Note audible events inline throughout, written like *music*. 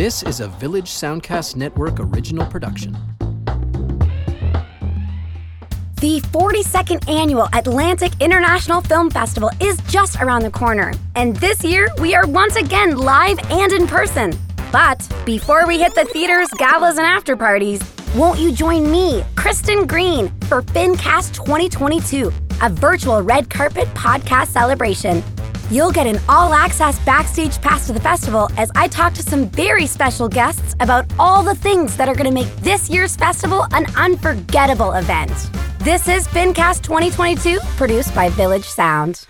This is a Village Soundcast Network original production. The 42nd annual Atlantic International Film Festival is just around the corner. And this year, we are once again live and in person. But before we hit the theaters, galas, and after parties, won't you join me, Kristen Green, for FinCast 2022, a virtual red carpet podcast celebration? You'll get an all access backstage pass to the festival as I talk to some very special guests about all the things that are going to make this year's festival an unforgettable event. This is FinCast 2022, produced by Village Sound.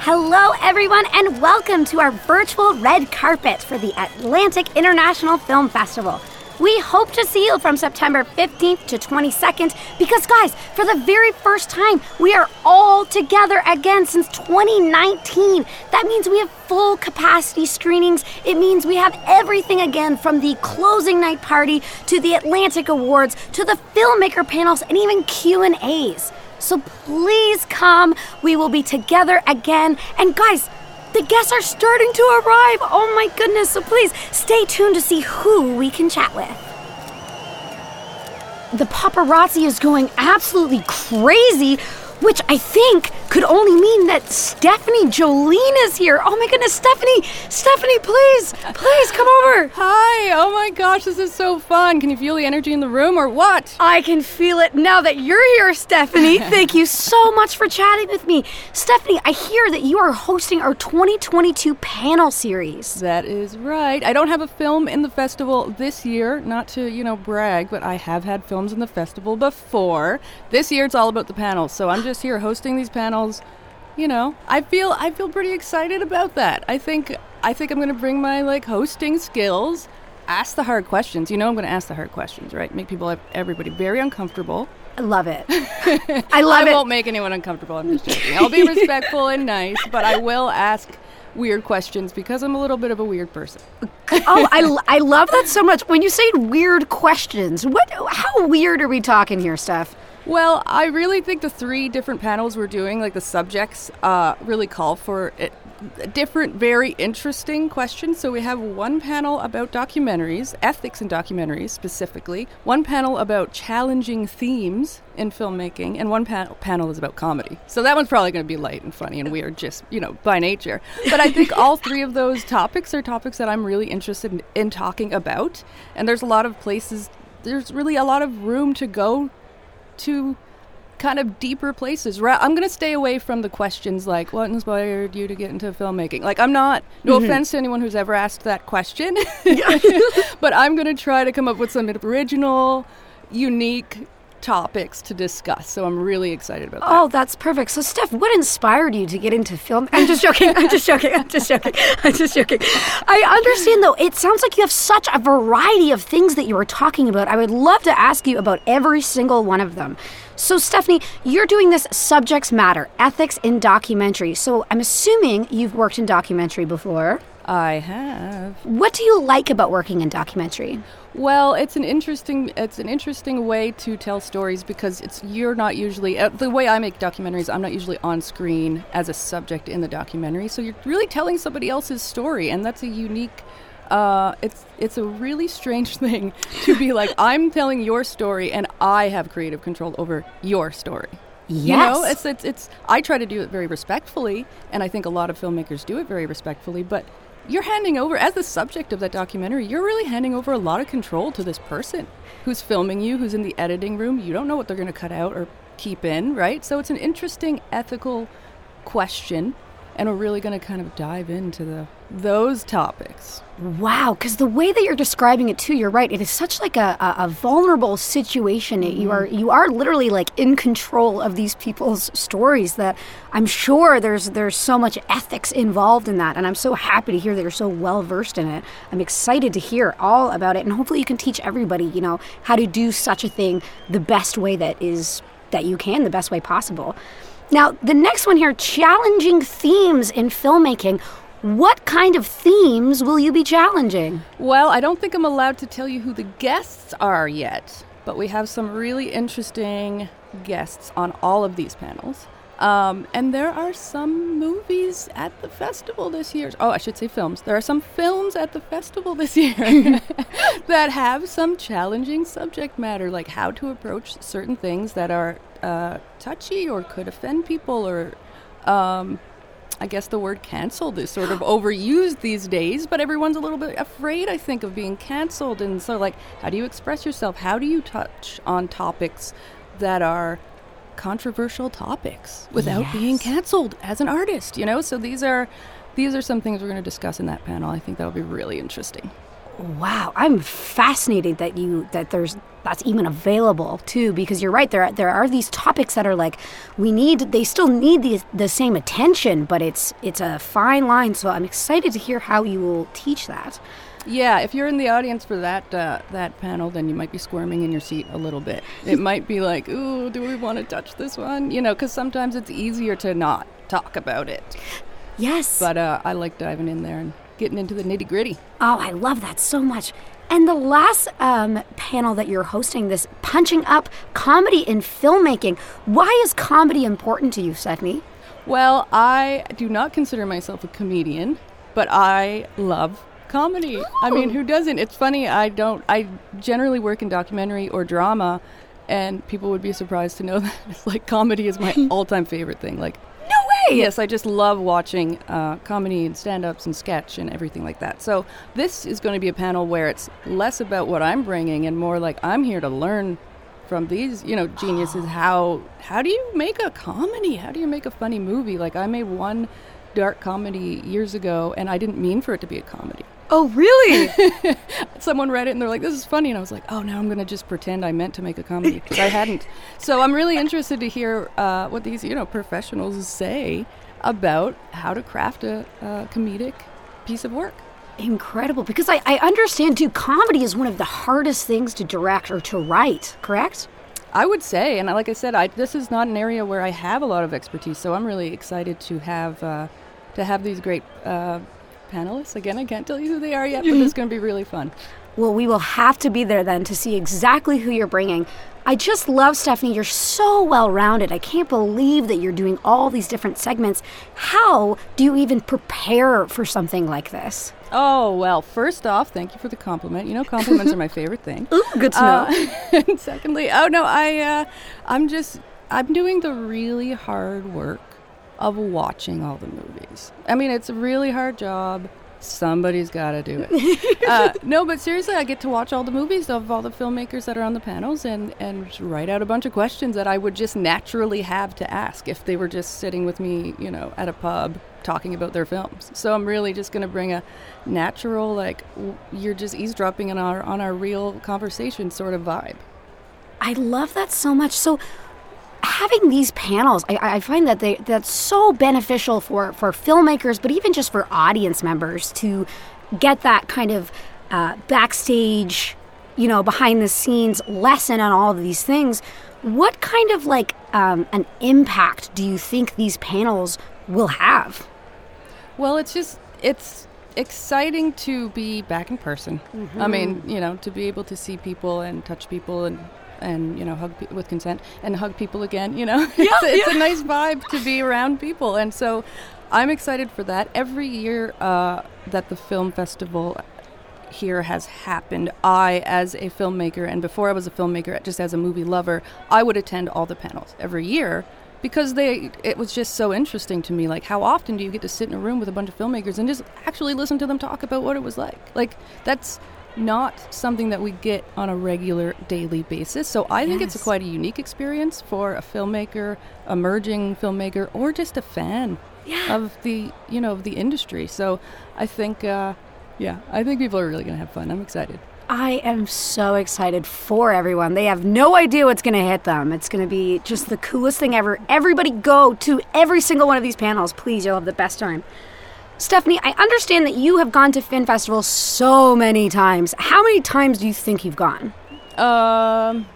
Hello, everyone, and welcome to our virtual red carpet for the Atlantic International Film Festival. We hope to see you from September 15th to 22nd because, guys, for the very first time, we are all together again since 2019. That means we have full capacity screenings. It means we have everything again from the closing night party to the Atlantic Awards to the filmmaker panels and even Q&As. So please come. We will be together again. And guys, the guests are starting to arrive. Oh my goodness. So please stay tuned to see who we can chat with. The paparazzi is going absolutely crazy, which I think could only mean that Stephanie Joline is here. Oh my goodness, Stephanie! Stephanie, please, please come over. *laughs* Hi! Oh my gosh, this is so fun. Can you feel the energy in the room or what? I can feel it now that you're here, Stephanie. *laughs* Thank you so much for chatting with me. Stephanie, I hear that you are hosting our 2022 panel series. That is right. I don't have a film in the festival this year, not to, you know, brag, but I have had films in the festival before. This year it's all about the panels, so I'm just here hosting these panels you know, I feel I feel pretty excited about that. I think I think I'm going to bring my like hosting skills, ask the hard questions. You know, I'm going to ask the hard questions, right? Make people everybody very uncomfortable. I love it. *laughs* I love I it. I won't make anyone uncomfortable. I'm just joking. I'll be *laughs* respectful and nice, but I will ask weird questions because I'm a little bit of a weird person. *laughs* oh, I, I love that so much. When you say weird questions, what how weird are we talking here, Steph? Well, I really think the three different panels we're doing, like the subjects, uh, really call for it, different, very interesting questions. So we have one panel about documentaries, ethics in documentaries specifically, one panel about challenging themes in filmmaking, and one pa- panel is about comedy. So that one's probably going to be light and funny and weird, just, you know, by nature. But I think all three of those topics are topics that I'm really interested in, in talking about. And there's a lot of places, there's really a lot of room to go to kind of deeper places. I'm going to stay away from the questions like, what inspired you to get into filmmaking? Like, I'm not, no mm-hmm. offense to anyone who's ever asked that question, *laughs* but I'm going to try to come up with some original, unique topics to discuss. So I'm really excited about that. Oh, that's perfect. So, Steph, what inspired you to get into film? I'm just joking. I'm just joking. I'm just joking. I'm just joking. I understand, though, it sounds like you have such a variety of things that you were talking about. I would love to ask you about every single one of them. So, Stephanie, you're doing this Subjects Matter Ethics in Documentary. So, I'm assuming you've worked in documentary before. I have. What do you like about working in documentary? Well, it's an interesting it's an interesting way to tell stories because it's you're not usually uh, the way I make documentaries. I'm not usually on screen as a subject in the documentary, so you're really telling somebody else's story, and that's a unique. Uh, it's it's a really strange *laughs* thing to be like I'm telling your story and I have creative control over your story. Yes. You know, it's, it's it's I try to do it very respectfully, and I think a lot of filmmakers do it very respectfully. But you're handing over, as the subject of that documentary, you're really handing over a lot of control to this person who's filming you, who's in the editing room. You don't know what they're going to cut out or keep in, right? So it's an interesting ethical question, and we're really going to kind of dive into the those topics. Wow, because the way that you're describing it too, you're right. It is such like a, a, a vulnerable situation. Mm-hmm. You are you are literally like in control of these people's stories. That I'm sure there's there's so much ethics involved in that, and I'm so happy to hear that you're so well versed in it. I'm excited to hear all about it, and hopefully you can teach everybody, you know, how to do such a thing the best way that is that you can, the best way possible. Now, the next one here, challenging themes in filmmaking. What kind of themes will you be challenging? Well, I don't think I'm allowed to tell you who the guests are yet, but we have some really interesting guests on all of these panels. Um, and there are some movies at the festival this year. Oh, I should say films. There are some films at the festival this year *laughs* *laughs* that have some challenging subject matter, like how to approach certain things that are uh, touchy or could offend people, or um, I guess the word canceled is sort of *gasps* overused these days, but everyone's a little bit afraid, I think, of being canceled. And so, like, how do you express yourself? How do you touch on topics that are controversial topics without Yes. being canceled as an artist, you know? So these are these are some things we're going to discuss in that panel. I think that'll be really interesting. Wow, I'm fascinated that you that there's that's even available too because you're right there there are these topics that are like we need they still need the the same attention but it's it's a fine line so I'm excited to hear how you will teach that. Yeah, if you're in the audience for that uh, that panel, then you might be squirming in your seat a little bit. It might be like, "Ooh, do we want to touch this one?" You know, because sometimes it's easier to not talk about it. Yes. But uh, I like diving in there and getting into the nitty gritty. Oh, I love that so much. And the last um, panel that you're hosting, this punching up comedy in filmmaking. Why is comedy important to you, Stephanie? Well, I do not consider myself a comedian, but I love comedy. I mean, who doesn't? It's funny. I don't. I generally work in documentary or drama, and people would be surprised to know *laughs* that it's like comedy is my *laughs* all-time favorite thing. Like, No way. yes, I just love watching uh, comedy and stand-ups and sketch and everything like that. So this is going to be a panel where it's less about what I'm bringing and more like I'm here to learn from these, you know, geniuses *gasps* how how do you make a comedy? How do you make a funny movie? Like I made one dark comedy years ago and I didn't mean for it to be a comedy. Oh, really? *laughs* Someone read it and they're like, "This is funny," and I was like, "Oh, now I'm gonna just pretend I meant to make a comedy because I hadn't." So I'm really interested to hear uh, what these, you know, professionals say about how to craft a, a comedic piece of work. Incredible. Because I, I understand too, comedy is one of the hardest things to direct or to write, correct? I would say, and like I said, I, this is not an area where I have a lot of expertise, so I'm really excited to have uh, to have these great uh, panelists. Again, I can't tell you who they are yet, but it's going to be really fun. Well, we will have to be there then to see exactly who you're bringing. I just love Stephanie. You're so well rounded. I can't believe that you're doing all these different segments. How do you even prepare for something like this? Oh well, first off, thank you for the compliment. You know, compliments are my *laughs* favorite thing. Ooh, good to know. Uh, *laughs* and secondly, oh no, I uh, I'm just I'm doing the really hard work of watching all the movies. I mean, it's a really hard job. Somebody's got to do it. *laughs* uh, no, but seriously, I get to watch all the movies of all the filmmakers that are on the panels and and write out a bunch of questions that I would just naturally have to ask if they were just sitting with me, you know, at a pub talking about their films. So I'm really just going to bring a natural, like w- you're just eavesdropping on our on our real conversation sort of vibe. I love that so much. So having these panels, I, I find that they that's so beneficial for for filmmakers, but even just for audience members to get that kind of uh, backstage, you know, behind the scenes lesson on all of these things. What kind of like um, an impact do you think these panels will have? Well, it's just it's exciting to be back in person. I mean, you know, to be able to see people and touch people and and you know hug pe- with consent and hug people again. You know, *laughs* it's, it's a nice vibe to be around people, and so I'm excited for that. Every year uh, that the film festival here has happened, I, as a filmmaker, and before I was a filmmaker, just as a movie lover, I would attend all the panels every year because they it was just so interesting to me like how often do you get to sit in a room with a bunch of filmmakers and just actually listen to them talk about what it was like like that's not something that we get on a regular daily basis so i think it's a quite a unique experience for a filmmaker emerging filmmaker or just a fan Yeah. of the you know of the industry so i think uh yeah i think people are really going to have fun i'm excited I am so excited for everyone. They have no idea what's going to hit them. It's going to be just the coolest thing ever. Everybody go to every single one of these panels. Please, you'll have the best time. Stephanie, I understand that you have gone to Fin Festival so many times. How many times do you think you've gone? um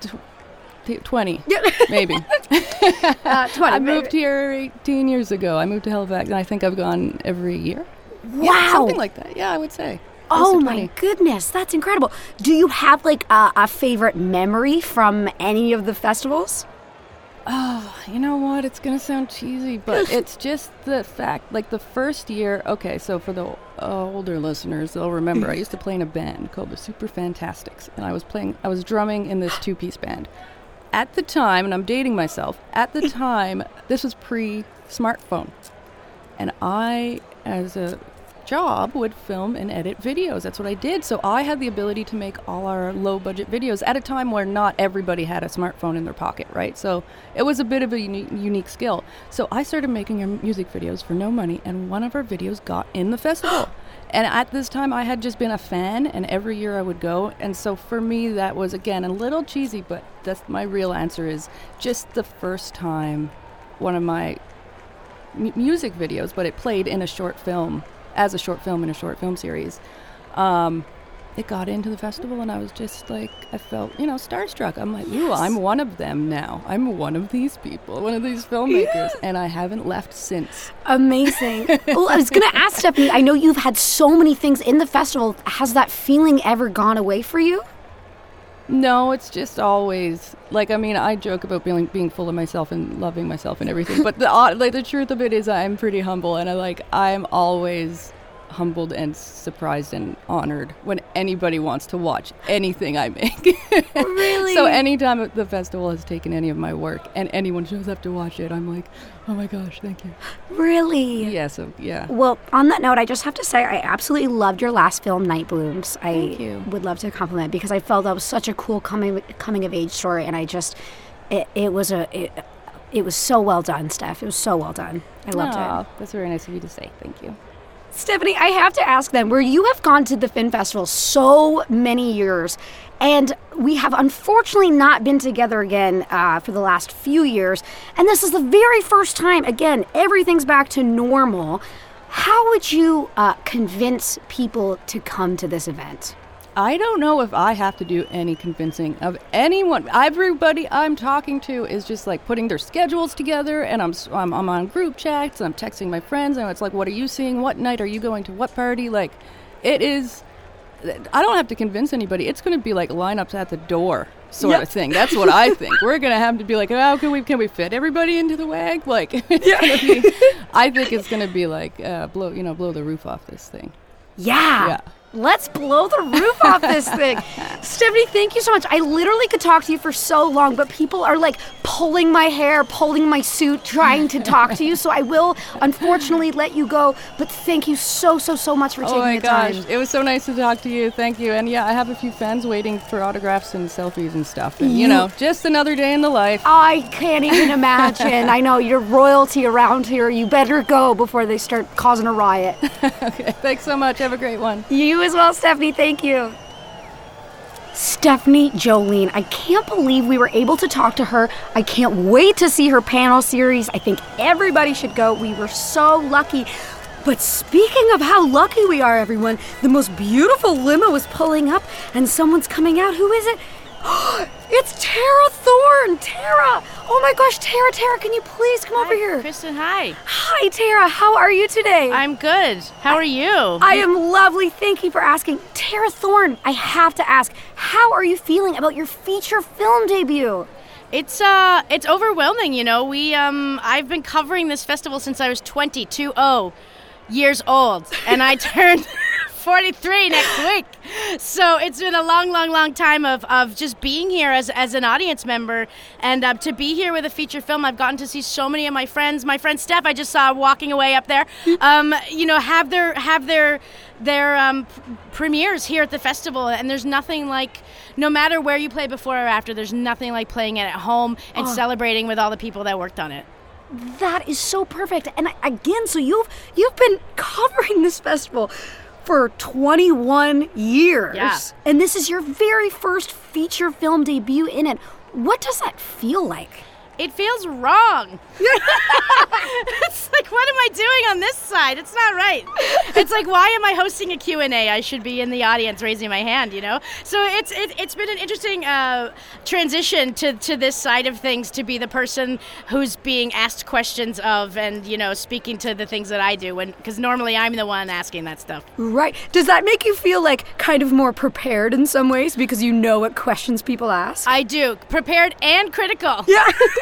t- 20 *laughs* maybe Uh, 20. I moved here 18 years ago. I moved to Halifax, and I think I've gone every year. Wow. Something like that. Yeah, I would say. Oh my goodness, that's incredible. Do you have like a, a favorite memory from any of the festivals? Oh, you know what? It's gonna sound cheesy, but *laughs* it's just the fact. Like the first year, okay. So for the uh, older listeners, they'll remember I used to play in a band called the Super Fantastics, and I was playing. I was drumming in this two-piece band. At the time, and I'm dating myself. At the *laughs* time, this was pre-smartphone, and I, as a job would film and edit videos. That's what I did. So I had the ability to make all our low budget videos at a time where not everybody had a smartphone in their pocket, right? So it was a bit of a uni- unique skill. So I started making music videos for no money, and one of our videos got in the festival. *gasps* and at this time, I had just been a fan, and every year I would go. And so for me, that was again a little cheesy, but that's my real answer is just the first time one of my music videos, but it played in a short film as a short film in a short film series. Um, it got into the festival, and I was just like, I felt, you know, starstruck. I'm like, ooh, I'm one of them now. I'm one of these people, one of these filmmakers, yeah. and I haven't left since. Amazing. *laughs* well, I was going to ask Stephanie, I know you've had so many things in the festival. Has that feeling ever gone away for you? No, it's just always like I mean I joke about being being full of myself and loving myself and everything, but the *laughs* like the truth of it is I'm pretty humble and I like I'm always humbled and surprised and honored when anybody wants to watch anything I make. *laughs* really? so anytime the festival has taken any of my work and anyone shows up to watch it, I'm like, oh my gosh, thank you. Really? Yeah. So yeah. Well, on that note, I just have to say I absolutely loved your last film, Night Blooms. I thank you. would love to compliment because I felt that was such a cool coming coming of age story, and I just it, it was a. It, it was so well done, Steph. It was so well done. I loved Aww, it. That's very nice of you to say. Thank you. Stephanie, I have to ask them where you have gone to the Fin Festival so many years, and we have unfortunately not been together again uh, for the last few years, and this is the very first time, again, everything's back to normal. How would you uh, convince people to come to this event? I don't know if I have to do any convincing of anyone. Everybody I'm talking to is just like putting their schedules together, and I'm I'm, I'm on group chats, and I'm texting my friends, and it's like, what are you seeing? What night are you going to? What party? Like, it is. I don't have to convince anybody. It's going to be like lineups at the door sort yep. of thing. That's what I think. We're going to have to be like, how can we can we fit everybody into the wag? *laughs* Like, it's yeah. be, *laughs* I think it's going to be like uh, blow you know blow the roof off this thing. Yeah. Yeah let's blow the roof off this *laughs* thing. Stephanie, thank you so much. I literally could talk to you for so long, but people are like pulling my hair, pulling my suit, trying to talk to you. So I will unfortunately let you go. But thank you so, so, so much for oh taking the time. Oh my gosh. It was so nice to talk to you. Thank you. And yeah, I have a few fans waiting for autographs and selfies and stuff. And, you, you know, just another day in the life. I can't even imagine. I know you're royalty around here. You better go before they start causing a riot. *laughs* okay. Thanks so much. Have a great one. You as well, Stephanie. Thank you. Stephanie Joline, I can't believe we were able to talk to her. I can't wait to see her panel series. I think everybody should go. We were so lucky. But speaking of how lucky we are, everyone, the most beautiful limo is pulling up and someone's coming out. Who is it? *gasps* it's Tara Thorne! Tara! Oh my gosh, Tara, Tara, can you please come hi, over here? Kristen, hi. Hi, Tara. How are you today? I'm good. How are you? I am lovely. Thank you for asking. Tara Thorne, I have to ask, how are you feeling about your feature film debut? It's uh it's overwhelming, you know. We um I've been covering this festival since I was 22 oh years old and I *laughs* turned 43 next week. So it's been a long, long, long time of, of just being here as, as an audience member. And uh, to be here with a feature film, I've gotten to see so many of my friends. My friend Steph, I just saw walking away up there, *laughs* um, you know, have their, have their, their um, premieres here at the festival. And there's nothing like, no matter where you play before or after, there's nothing like playing it at home and oh. celebrating with all the people that worked on it. That is so perfect. And again, so you've you've been *laughs* covering this festival for 21 years. Yeah. And this is your very first feature film debut in it. What does that feel like? It feels wrong. *laughs* *laughs* it's like, what am I doing on this side? It's not right. It's like, why am I hosting a Q&A? I should be in the audience raising my hand, you know? So it's it, has been an interesting uh, transition to, to this side of things to be the person who's being asked questions of and, you know, speaking to the things that I do when because normally I'm the one asking that stuff. Right. Does that make you feel like kind of more prepared in some ways because you know what questions people ask? I do. Prepared and critical. Yeah. *laughs*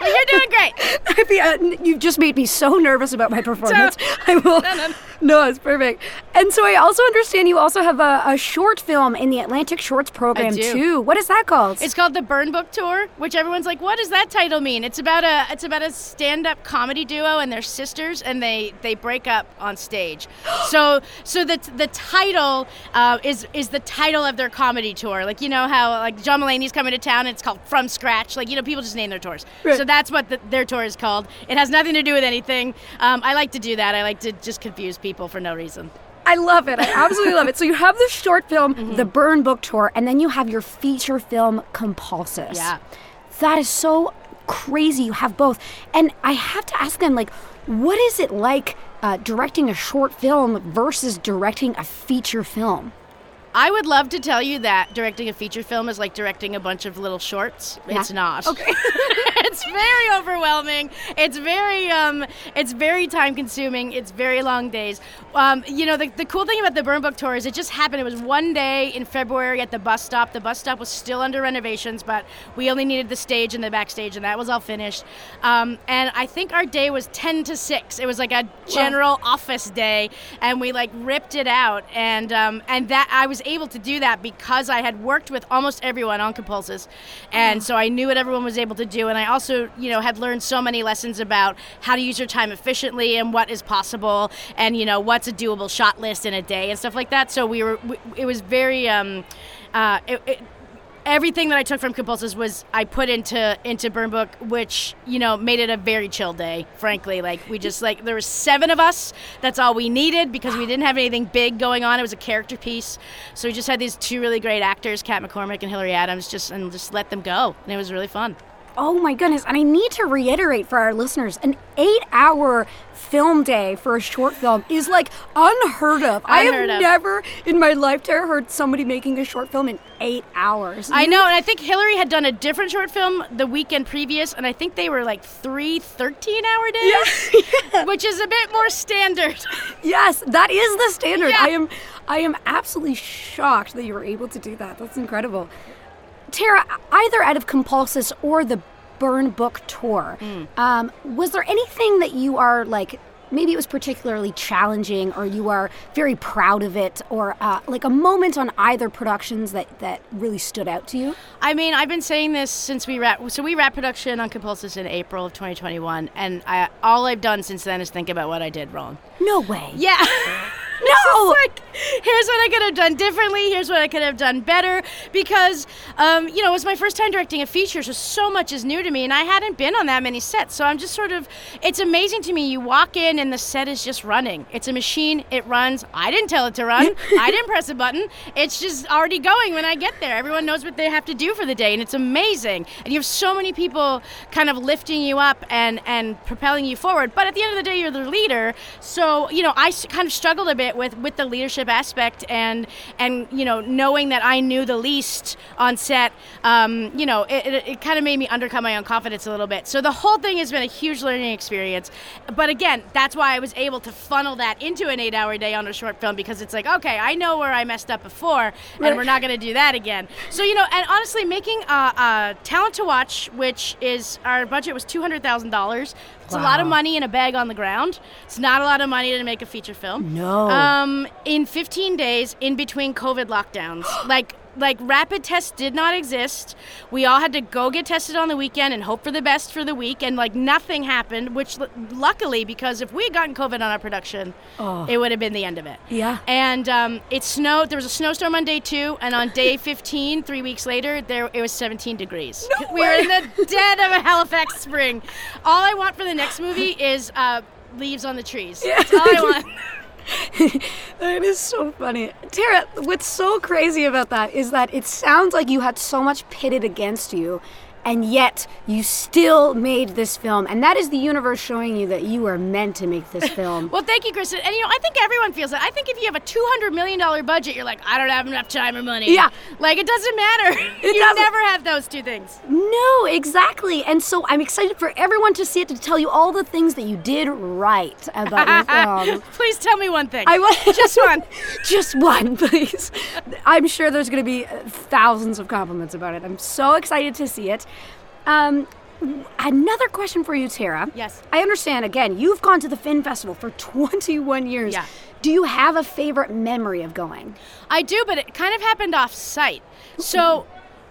But you're doing great. *laughs* I feel- uh, you've just made me so nervous about my performance. *laughs* I will. No, no. No, it's perfect. And so I also understand you also have a, a short film in the Atlantic Shorts program too. What is that called? It's called the Burn Book Tour, which everyone's like, "What does that title mean?" It's about a it's about a stand-up comedy duo and they're sisters, and they they break up on stage. *gasps* so so the the title uh, is is the title of their comedy tour. Like you know how like John Mulaney's coming to town, and it's called From Scratch. Like you know people just name their tours. Right. So that's what the, their tour is called. It has nothing to do with anything. Um, I like to do that. I like to just confuse people for no reason. I love it. I absolutely love it. So you have the short film, Mm-hmm. the Burn Book Tour, and then you have your feature film, Compulsus. Yeah. That is so crazy. You have both. And I have to ask them, like, what is it like uh, directing a short film versus directing a feature film? I would love to tell you that directing a feature film is like directing a bunch of little shorts. It's not. Okay. *laughs* it's very overwhelming. It's very um, it's very time consuming. It's very long days. Um, you know, the, the cool thing about the Burn Book Tour is it just happened. It was one day in February at the bus stop. The bus stop was still under renovations, but we only needed the stage and the backstage, and that was all finished. Um, and I think our day was ten to six. It was like a general office day, and we like ripped it out. And um, and that I was able to do that because I had worked with almost everyone on Compulsus, and so I knew what everyone was able to do. And I also, you know, had learned so many lessons about how to use your time efficiently and what is possible, and you know what's a doable shot list in a day and stuff like that. So we were, we, it was very. Um, uh, it, it, everything that I took from Compulsus was I put into into Burn Book, which you know made it a very chill day. Frankly, like we just like there was seven of us. That's all we needed because we didn't have anything big going on. It was a character piece, so we just had these two really great actors, Kat McCormick and Hillary Adams, just and just let them go, and it was really fun. Oh my goodness. And I need to reiterate for our listeners an eight hour film day for a short film is like unheard of. I have of. never in my lifetime heard somebody making a short film in eight hours. I know, and I think Hillary had done a different short film the weekend previous, and I think they were like three 13 hour days, *laughs* which is a bit more standard. Yes, that is the standard. Yeah. I am I am absolutely shocked that you were able to do that. That's incredible. Tara, either out of Compulsus or the Burn Book Tour, Mm. um, was there anything that you are like? Maybe it was particularly challenging, or you are very proud of it, or uh, like a moment on either productions that that really stood out to you. I mean, I've been saying this since we wrap. So we wrap production on Compulsus in April of 2021, and I, all I've done since then is think about what I did wrong. No way. Yeah. *laughs* *laughs* No. like, here's what I could have done differently. Here's what I could have done better. Because, um, you know, it was my first time directing a feature, so so much is new to me, and I hadn't been on that many sets. So I'm just sort of, it's amazing to me. You walk in and the set is just running. It's a machine. It runs. I didn't tell it to run. *laughs* I didn't press a button. It's just already going when I get there. Everyone knows what they have to do for the day, and it's amazing. And you have so many people kind of lifting you up and and propelling you forward. But at the end of the day, you're the leader. So you know, I kind of struggled a bit with with the leadership aspect and and you know knowing that I knew the least on set. Um, you know, it, it, it kind of made me undercut my own confidence a little bit. So the whole thing has been a huge learning experience. But again, that's why I was able to funnel that into an eight-hour day on a short film because it's like, okay, I know where I messed up before, and we're not going to do that again. So you know, and honestly, making a, a talent to watch, which is our budget was two hundred thousand dollars. It's a lot of money in a bag on the ground. It's not a lot of money to make a feature film. No. Um, in 15 days, in between COVID lockdowns, *gasps* like like rapid tests did not exist. We all had to go get tested on the weekend and hope for the best for the week, and like nothing happened. Which l- luckily, because if we had gotten COVID on our production, it would have been the end of it. Yeah. And um, it snowed. There was a snowstorm on day two, and on day *laughs* 15, three weeks later, there it was 17 degrees. we were in the dead of a Halifax spring. All I want for the next movie is uh, leaves on the trees. That's all I want. *laughs* *laughs* That is so funny. Tara, what's so crazy about that is that it sounds like you had so much pitted against you, and yet you still made this film. And that is the universe showing you that you are meant to make this *laughs* film. Well, thank you, Kristen. And you know, I think everyone feels that. I think if you have a two hundred million dollar budget, you're like, I don't have enough time or money. Yeah. like it doesn't matter. *laughs* you doesn't. never have those two things. no, exactly. And so I'm excited for everyone to see it to tell you all the things that you did right about your *laughs* film. Please tell me one thing. I Just one. just one, please. I'm sure there's going to be uh, thousands of compliments about it. I'm so excited to see it. Um, Another question for you, Tara. Yes. I understand, again, you've gone to the Fin Festival for *laughs* 21 years. Yeah. Do you have a favorite memory of going? I do, but it kind of happened off site. So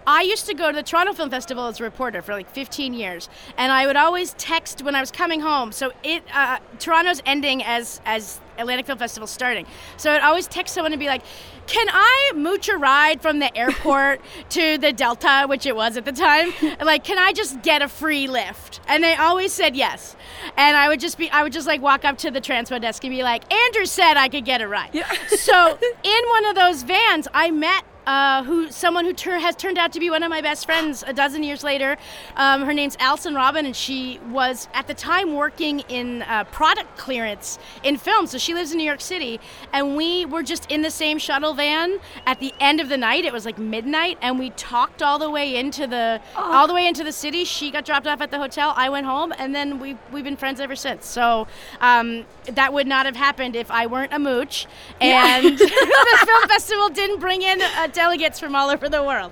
I used to go to the Toronto Film Festival as a reporter for like 15 years, and I would always text when I was coming home. So it uh, Toronto's ending as as Atlantic Film Festival starting. So I'd always text someone and be like, "Can I mooch a ride from the airport *laughs* to the Delta, which it was at the time? Like, can I just get a free lift?" And they always said yes. And I would just be, I would just like walk up to the transpo desk and be like, "Andrew said I could get a ride." so *laughs* in one of those vans, I met uh, who someone who tur- has turned out to be one of my best friends a dozen years later. Um, her name's Alison Robin, and she was at the time working in uh, product clearance in film. So she lives in New York City, and we were just in the same shuttle van at the end of the night. It was like midnight, and we talked all the way into the all the way into the city. She got dropped off at the hotel. I went home, and then we we've been friends ever since. So um, that would not have happened if I weren't a mooch, and *laughs* the film *laughs* festival didn't bring in uh, delegates from all over the world.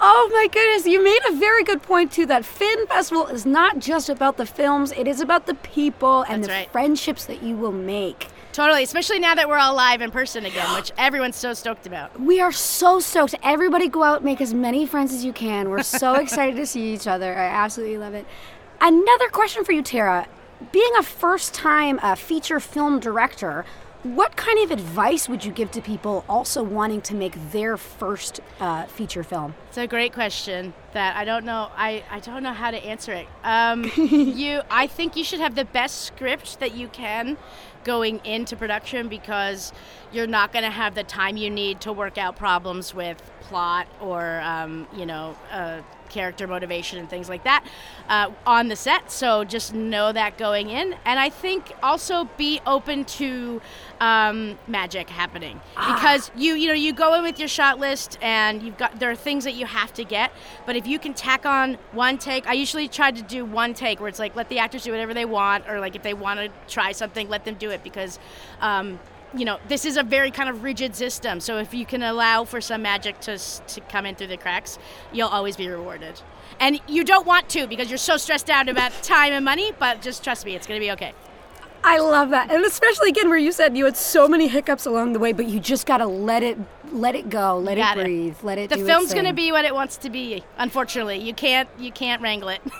Oh my goodness, you made a very good point too. That Fin Festival is not just about the films, it is about the people and That's the right. friendships that you will make. Totally, especially now that we're all live in person again, which everyone's so stoked about. We are so stoked. Everybody go out, make as many friends as you can. We're so *laughs* excited to see each other. I absolutely love it. Another question for you, Tara. Being a first time uh, feature film director, what kind of advice would you give to people also wanting to make their first uh, feature film? It's a great question that I don't know. I, I don't know how to answer it. Um, *laughs* you, I think you should have the best script that you can going into production because you're not going to have the time you need to work out problems with plot or um, you know uh, character motivation and things like that uh, on the set. So just know that going in, and I think also be open to um, magic happening because you you know you go in with your shot list and you've got there are things that you have to get, but if you can tack on one take, I usually try to do one take where it's like let the actors do whatever they want, or like if they want to try something, let them do it because. Um, you know, this is a very kind of rigid system. So if you can allow for some magic to to come in through the cracks, you'll always be rewarded. And you don't want to because you're so stressed out about time and money. But just trust me, it's going to be okay. I love that, and especially again where you said you had so many hiccups along the way, but you just gotta let it let it go, let Got it it. breathe, let it. The film's going to be what it wants to be. Unfortunately, you can't you can't wrangle it. *laughs*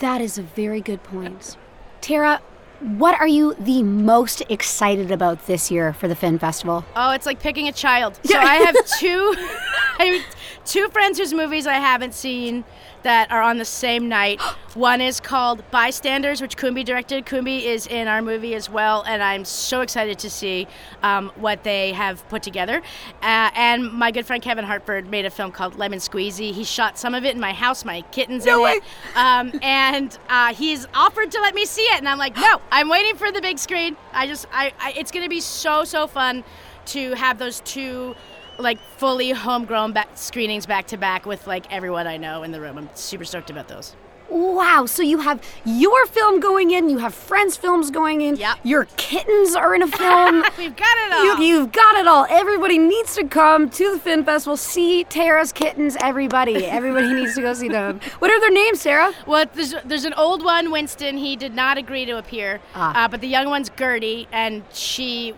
That is a very good point. Tara, what are you the most excited about this year for the Fin Festival? Oh, it's like picking a child. So I have *laughs* two, *laughs* I have two friends whose movies I haven't seen that are on the same night. *gasps* One is called Bystanders, which Koumbie directed. Koumbie is in our movie as well, and I'm so excited to see um, what they have put together. Uh, and my good friend Kevin Hartford made a film called Lemon Squeezy. He shot some of it in my house. My kitten's No in way. it. *laughs* Um, and uh, he's offered to let me see it, and I'm like, no, I'm waiting for the big screen. I just, I, I it's going to be so so fun to have those two like fully homegrown back screenings back to back with like everyone I know in the room. I'm super stoked about those. Wow, so you have your film going in, you have friends' films going in, Yep. your kittens are in a film. *laughs* We've got it all. You, you've got it all. Everybody needs to come to the Fin Festival, see Tara's kittens. Everybody, everybody needs to go see them. What are their names, Sarah? Well, there's, there's an old one, Winston. He did not agree to appear. Ah. Uh, but the young one's Gertie, and she,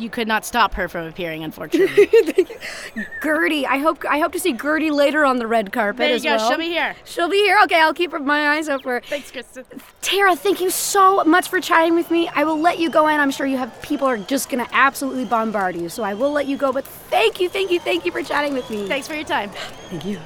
you could not stop her from appearing, unfortunately. *laughs* Gertie. I hope I hope to see Gertie later on the red carpet there you as go. well. She'll be here. She'll be here. Okay, I'll keep my eyes open. for. Thanks, Kristen. Tara, thank you so much for chatting with me. I will let you go in. I'm sure you have people are just gonna absolutely bombard you, so I will let you go. But thank you, thank you, thank you for chatting with me. Thanks for your time. Thank you.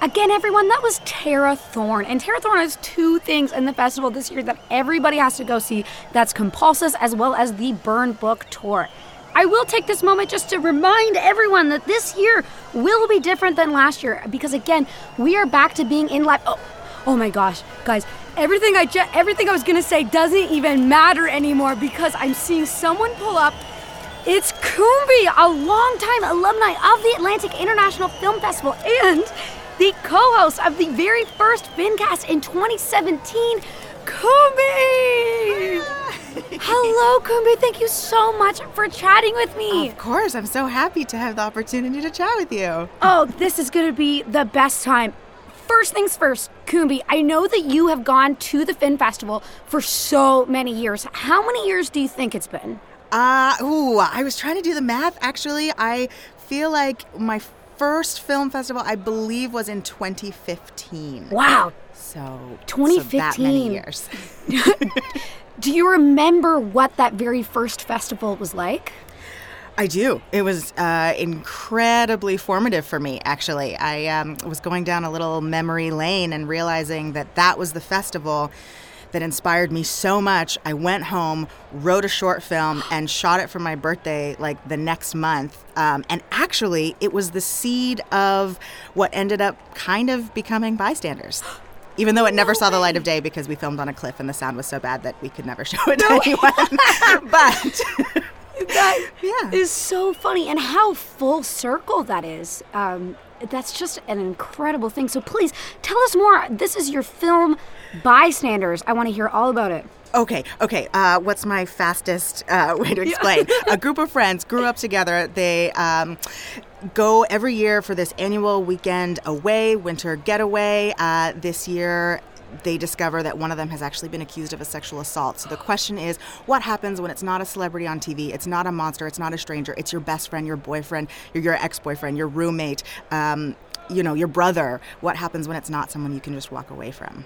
Again, everyone, that was Tara Thorne. And Tara Thorne has two things in the festival this year that everybody has to go see. That's Compulsus as well as the Burn Book Tour. I will take this moment just to remind everyone that this year will be different than last year because again, we are back to being in live. Oh, oh my gosh, guys, everything I ju- everything I was gonna say doesn't even matter anymore because I'm seeing someone pull up it's Koumbie, a longtime alumni of the Atlantic International Film Festival and the co-host of the very first FinCast in 2017, Koumbie! Hello, Koumbie. Thank you so much for chatting with me. Of course, I'm so happy to have the opportunity to chat with you. Oh, this is going to be the best time. first things first, Koumbie, I know that you have gone to the Fin Festival for so many years. How many years do you think it's been? Uh, ooh, I was trying to do the math. Actually, I feel like my first film festival, I believe, was in 2015. Wow. So, 2015. So that many years. *laughs* do you remember what that very first festival was like? I do. It was uh, incredibly formative for me, actually. I um, was going down a little memory lane and realizing that that was the festival that inspired me so much. I went home, wrote a short film, and shot it for my birthday like the next month. Um, and actually, it was the seed of what ended up kind of becoming bystanders. *gasps* Even though it never saw the light of day because we filmed on a cliff and the sound was so bad that we could never *laughs* show it to anyone. *laughs* but that *laughs* yeah. is so funny, and how full circle that is. Um, that's just an incredible thing. So please tell us more. This is your film, Bystanders. I want to hear all about it. Okay, okay. Uh, what's my fastest uh, *laughs* way to explain? a group of friends grew up together. They um, go every year for this annual weekend away, winter getaway. Uh, this year, they discover that one of them has actually been accused of a sexual assault. So the question is, what happens when it's not a celebrity on TV? It's not a monster. It's not a stranger. It's your best friend, your boyfriend, your, your ex-boyfriend, your roommate, um, you know, your brother. What happens when it's not someone you can just walk away from?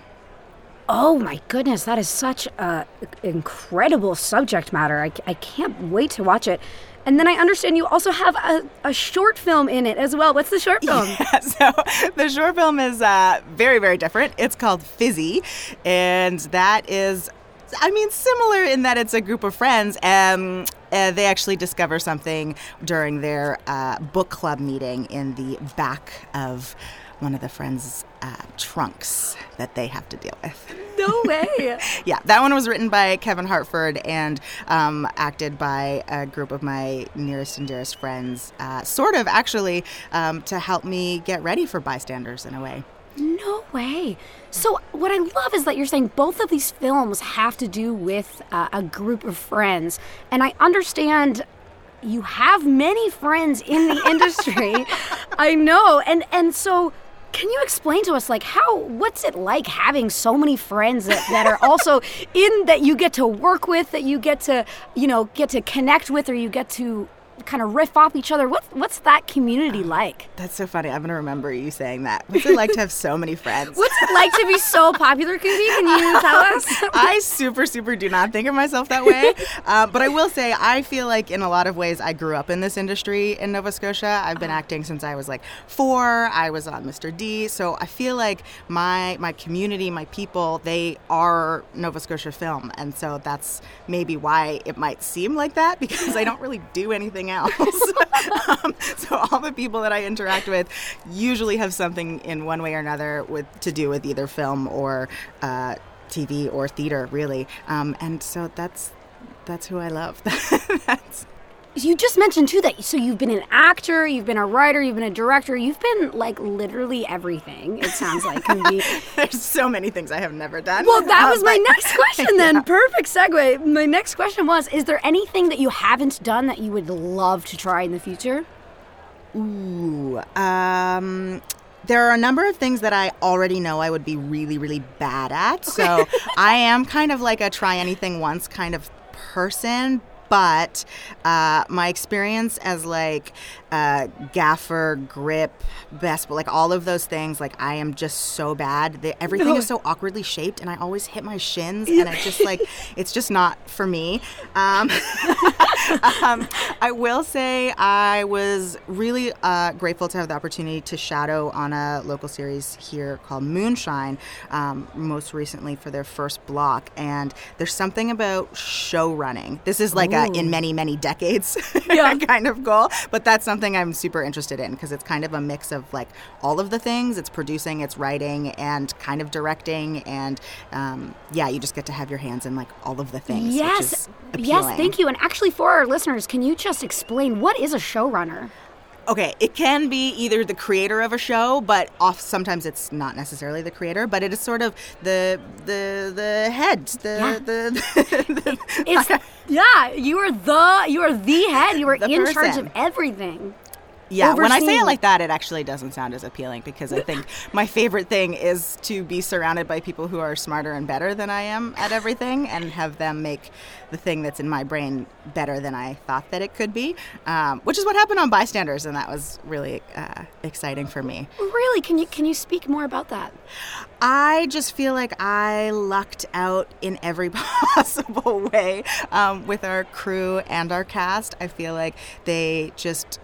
Oh my goodness, that is such a incredible subject matter. I, I can't wait to watch it. And then I understand you also have a, a short film in it as well. What's the short film? *laughs* Yeah, so the short film is uh, very, very different. It's called Fizzy, and that is, I mean, similar in that it's a group of friends. Um, uh, they actually discover something during their uh, book club meeting in the back of one of the friends' uh, trunks that they have to deal with. No *laughs* way. yeah, that one was written by Kevin Hartford and um, acted by a group of my nearest and dearest friends, uh, sort of actually um, to help me get ready for bystanders in a way. No way. So, what I love is that you're saying both of these films have to do with uh, a group of friends. And I understand you have many friends in the *laughs* industry. I know. And and so can you explain to us like how what's it like having so many friends that, that are also in that you get to work with that you get to you know get to connect with or you get to kind of riff off each other. What's what's that community like? That's so funny. I'm gonna remember you saying that. What's it like to have so *laughs* many friends? What's it like to be so popular, Cootie? Can you *laughs* tell us? I super, super do not think of myself that way. *laughs* Uh, but I will say, I feel like in a lot of ways, I grew up in this industry in Nova Scotia. I've been acting since I was like four. I was on Mr. D, so I feel like my my community, my people, they are Nova Scotia film, and so that's maybe why it might seem like that because I don't really do anything else. *laughs* um, so all the people that I interact with usually have something in one way or another with to do with either film or uh, TV or theater, really. Um, and so that's that's who I love. *laughs* that's you just mentioned too that so you've been an actor, you've been a writer, you've been a director, you've been like literally everything. It sounds like *laughs* There's so many things I have never done. Well, that was my but- next *laughs* question then. Yeah. Perfect segue. My next question was is there anything that you haven't done that you would love to try in the future? Ooh, um, there are a number of things that I already know I would be really, really bad at. So I am kind of like a try anything once kind of person. But uh, my experience as like uh, gaffer, grip, best, like all of those things, like I am just so bad. The, everything is so awkwardly shaped, and I always hit my shins, and it's just like *laughs* it's just not for me. Um, *laughs* um, I will say I was really uh, grateful to have the opportunity to shadow on a local series here called Moonshine, um, most recently for their first block. And there's something about show running. This is like in many, many decades *laughs* kind of goal, but that's something I'm super interested in because it's kind of a mix of like all of the things. It's producing, it's writing, and kind of directing. And um, yeah, you just get to have your hands in like all of the things. yes. Yes, thank you. And actually for our listeners, can you just explain what is a showrunner? Okay, it can be either the creator of a show, but off sometimes it's not necessarily the creator, but it is sort of the the the head, the Yeah. the, *laughs* the, It's yeah, you are the you are the head. You are *laughs* The in charge of everything. Yeah, when I say it like that, it actually doesn't sound as appealing because I think *laughs* my favorite thing is to be surrounded by people who are smarter and better than I am at everything and have them make the thing that's in my brain better than I thought that it could be, um, which is what happened on Bystanders, and that was really uh, exciting for me. Really? Can you can you speak more about that? I just feel like I lucked out in every *laughs* possible way um, with our crew and our cast. I feel like they just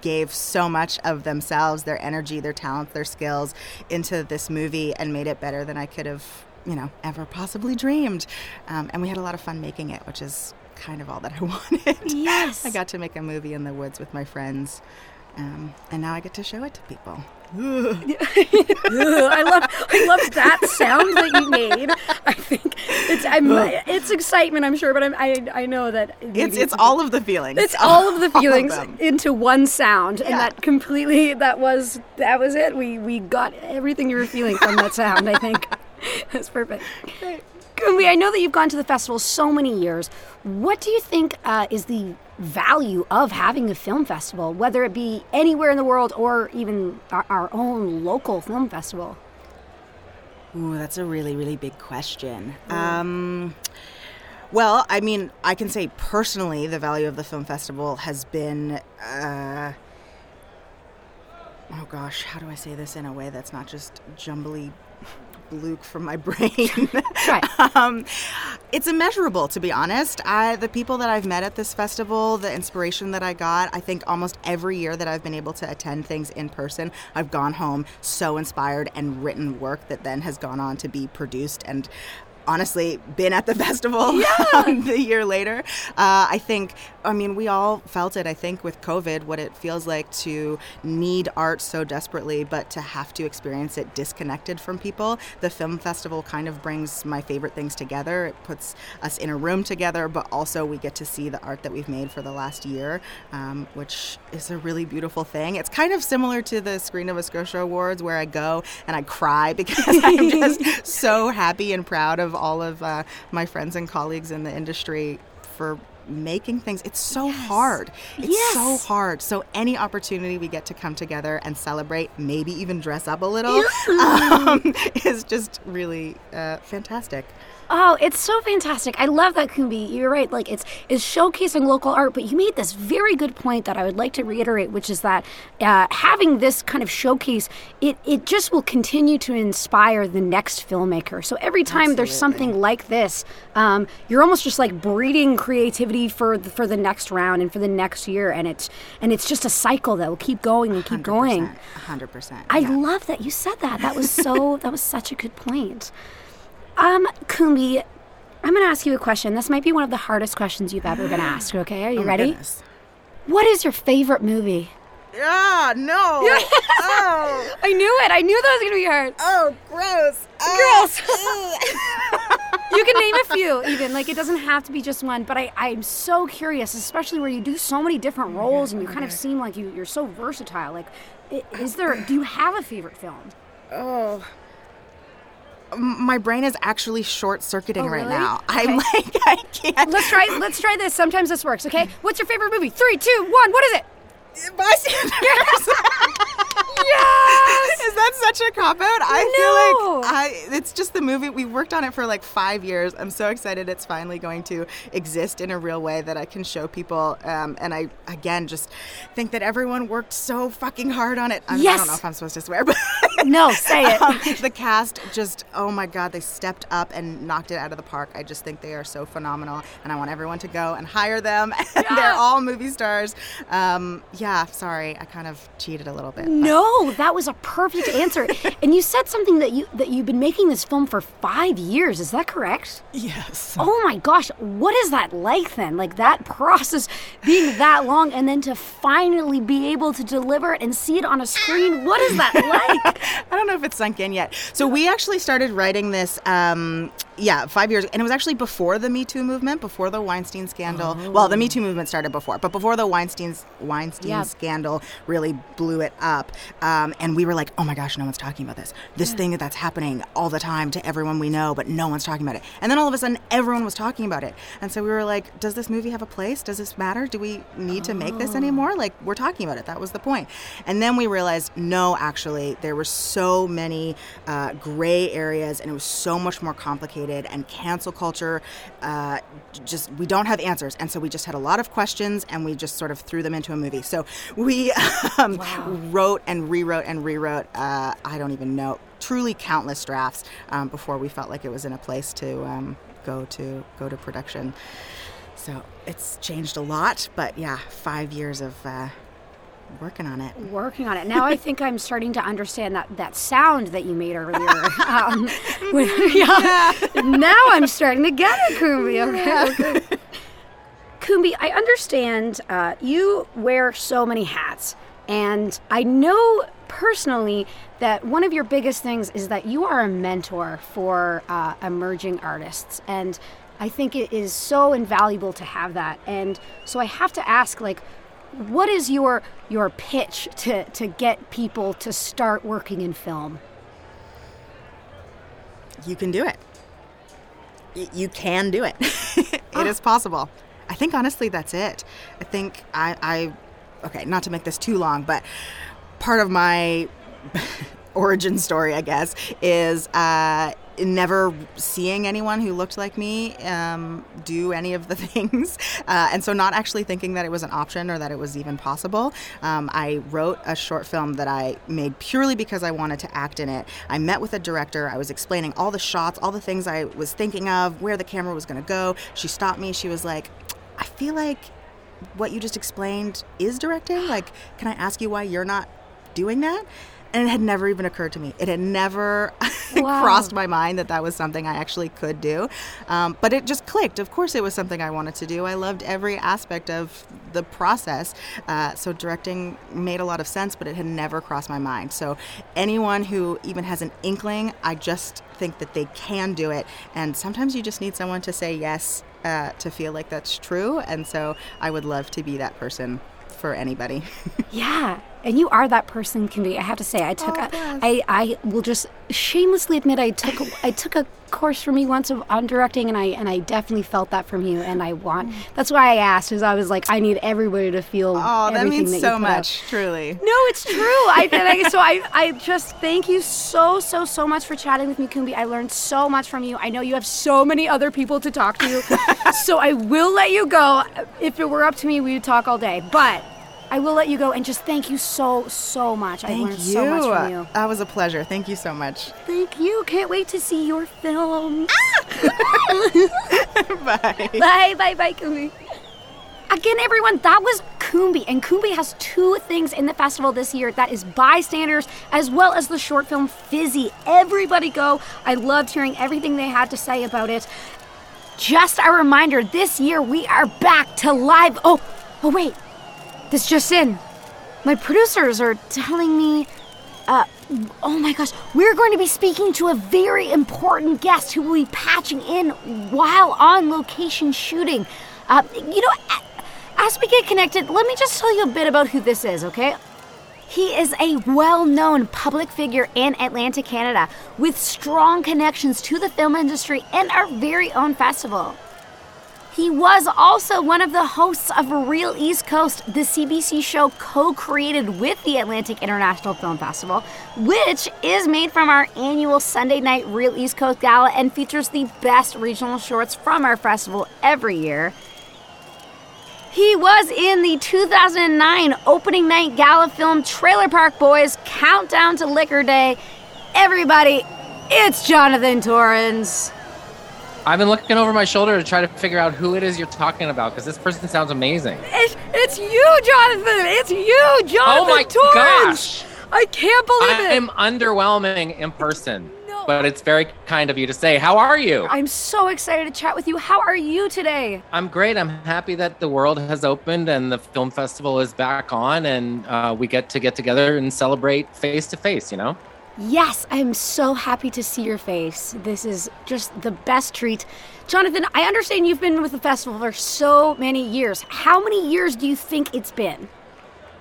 gave so much of themselves, their energy, their talents, their skills into this movie and made it better than I could have, you know, ever possibly dreamed. Um, and we had a lot of fun making it, which is kind of all that I *laughs* wanted. Yes. I got to make a movie in the woods with my friends. Um, and now I get to show it to people. I love I love that sound that you made. I think it's I'm, it's excitement, I'm sure, but I'm, I I know that It's it's all of the feelings. it's all of the *laughs* feelings them. into one sound, and that completely that was that was it. We we got everything you were feeling from that sound. I think *laughs* that's perfect. Koumbie, I know that you've gone to the festival so many years. What do you think uh, is the value of having a film festival, whether it be anywhere in the world or even our, our own local film festival? Ooh, that's a really, really big question. Um, well, I mean, I can say personally, the value of the film festival has been. Uh, oh gosh, how do I say this in a way that's not just jumbly Luke from my *laughs* brain? Try. um, it's immeasurable, to be honest. I, the people that I've met at this festival, the inspiration that I got, I think almost every year that I've been able to attend things in person, I've gone home so inspired and written work that then has gone on to be produced and honestly been at the *laughs* festival *laughs* um, the year later. Uh, I think, I mean, we all felt it, I think, with COVID, what it feels like to need art so desperately, but to have to experience it disconnected from people. The film festival kind of brings my favorite things together. It puts us in a room together, but also we get to see the art that we've made for the last year, um, which is a really beautiful thing. It's kind of similar to the Screen Nova Scotia Awards, where I go and I cry *laughs* because I'm just so happy and proud of all of uh, my friends and colleagues in the industry for making things. It's so hard. It's so hard. So any opportunity we get to come together and celebrate maybe even dress up a little *laughs* um, is just really uh, fantastic Oh, it's so fantastic. I love that Koumbie. You're right. Like it's it's showcasing local art, but you made this very good point that I would like to reiterate, which is that uh, having this kind of showcase, it it just will continue to inspire the next filmmaker. So every time there's something like this, um, you're almost just like breeding creativity for the, for the next round and for the next year, and it's and it's just a cycle that will keep going and keep going. 100% I yeah. love that you said that. That was so that was such a good point. Um, Koumbie, I'm gonna ask you a question. This might be one of the hardest questions you've ever been asked, okay? Are you Oh ready? goodness. What is your favorite movie? ah no *laughs* oh I knew it. I knew that was gonna be hard. oh gross Gross. *laughs* Oh, You can name a few, *laughs* even. Like it doesn't have to be just one. But I, I'm so curious, especially where you do so many different roles and you kind of seem like you, you're so versatile. Like, is there? Do you have a favorite film? oh my brain is actually short circuiting Oh, right really? now i'm like *laughs* i can't Let's try. Let's try this. Sometimes this works. Okay. What's your favorite movie? Three, two, one. What is it? Bystanders Yes. Is that such a cop out? I No. feel like I it's just the movie we worked on it for like 5 years. I'm so excited it's finally going to exist in a real way that I can show people um, and I again just think that everyone worked so fucking hard on it. I, mean, I don't know if I'm supposed to swear, *laughs* but No, say it. um, the cast just oh my god, they stepped up and knocked it out of the park. I just think they are so phenomenal and I want everyone to go and hire them. And *laughs* they're all movie stars. Um, yeah, sorry. I kind of cheated a little bit. but- No, that was a perfect answer. *laughs* and you said something that you that you've been making this film for five years. Is that correct? Yes. Oh my gosh, what is that like then? Like that process being that long and then to finally be able to deliver it and see it on a screen. What is that like? *laughs* I don't know if it's sunk in yet. So we actually started writing this um, yeah, five years, and it was actually before the Me Too movement, before the Weinstein scandal. Well, the Me Too movement started before, but before the Weinstein's Weinstein Yeah. scandal really blew it up, um, and we were like, oh my gosh, no one's talking about this. This thing that's happening all the time to everyone we know, but no one's talking about it. And then all of a sudden, everyone was talking about it, and so we were like, does this movie have a place? Does this matter? Do we need to make this anymore? Like, we're talking about it. That was the point. And then we realized, no, actually, there were so many uh, gray areas, and it was so much more complicated. And cancel culture, uh, just we don't have answers, and so we just had a lot of questions, and we just sort of threw them into a movie. So we *laughs* um, wrote and rewrote and rewrote. Uh, I don't even know, truly countless drafts um, before we felt like it was in a place to um, go to go to production. So it's changed a lot, but yeah, five years of uh, working on it. working on it. Now I think I'm starting to understand that that sound that you made earlier. *laughs* Um, when- *laughs* yeah. Now I'm starting to get it, Koumbie. Okay. okay. Koumbie, I understand uh, you wear so many hats, and I know personally that one of your biggest things is that you are a mentor for uh, emerging artists, and I think it is so invaluable to have that. And so I have to ask, like, what is your your pitch to to get people to start working in film? You can do it. Y- you can do it. *laughs* It is possible. I think honestly that's it. I think I, I okay, not to make this too long, but part of my *laughs* origin story, I guess, is uh, never seeing anyone who looked like me um, do any of the *laughs* things, uh, and so not actually thinking that it was an option or that it was even possible. Um, I wrote a short film that I made purely because I wanted to act in it. I met with a director. I was explaining all the shots, all the things I was thinking of, where the camera was going to go. She stopped me. She was like, "I feel like." What you just explained is directing? Like, can I ask you why you're not doing that? And it had never even occurred to me. It had never *laughs* Wow. crossed my mind that that was something I actually could do. Um, but it just clicked. Of course, it was something I wanted to do. I loved every aspect of the process. Uh, so directing made a lot of sense, but it had never crossed my mind. So anyone who even has an inkling, I just think that they can do it. And sometimes you just need someone to say yes uh, to feel like that's true. And so I would love to be that person for anybody. *laughs* Yeah, and you are that person. Can be. I have to say, I took. Oh, a. I I will just shamelessly admit I took I took a course from you once of, on directing, and I and I definitely felt that from you. And I want. Mm. That's why I asked, is I was like, I need everybody to feel. Oh, that means that so out. much, truly. No, it's true. I, I so I, I just thank you so so so much for chatting with me, Koumbie. I learned so much from you. I know you have so many other people to talk to, *laughs* so I will let you go. If it were up to me, we would talk all day. But I will let you go and just thank you so so much. Thank I learned you. so much from you. That was a pleasure. Thank you so much. Thank you. Can't wait to see your film. Ah! *laughs* Bye. Bye, bye, bye, Koumbie. Again, everyone, that was Koumbie. And Koumbie has two things in the festival this year that is Bystanders, as well as the short film Fizzy. Everybody go. I loved hearing everything they had to say about it. Just a reminder this year we are back to live. Oh, oh, wait. This just in. My producers are telling me uh, oh my gosh, we're going to be speaking to a very important guest who will be patching in while on location shooting. Uh, you know, as we get connected, let me just tell you a bit about who this is, okay? He is a well known public figure in Atlantic Canada, with strong connections to the film industry and our very own festival. He was also one of the hosts of Reel East Coast, the CBC show co created with the Atlantic International Film Festival, which is made from our annual Sunday night Reel East Coast Gala and features the best regional shorts from our festival every year. He was in the 2009 opening night gala film Trailer Park Boys Countdown to Liquor Day. Everybody, it's Jonathan Torrens. I've been looking over my shoulder to try to figure out who it is you're talking about because this person sounds amazing. It's, it's you, Jonathan. It's you, Jonathan Oh my Torrens. gosh. I can't believe it. I'm underwhelming in person, No. but it's very kind of you to say. How are you? I'm so excited to chat with you. How are you today? I'm great. I'm happy that the world has opened and the film festival is back on, and uh, we get to get together and celebrate face to face. You know. Yes, I'm so happy to see your face. This is just the best treat. Jonathan, I understand you've been with the festival for so many years. How many years do you think it's been?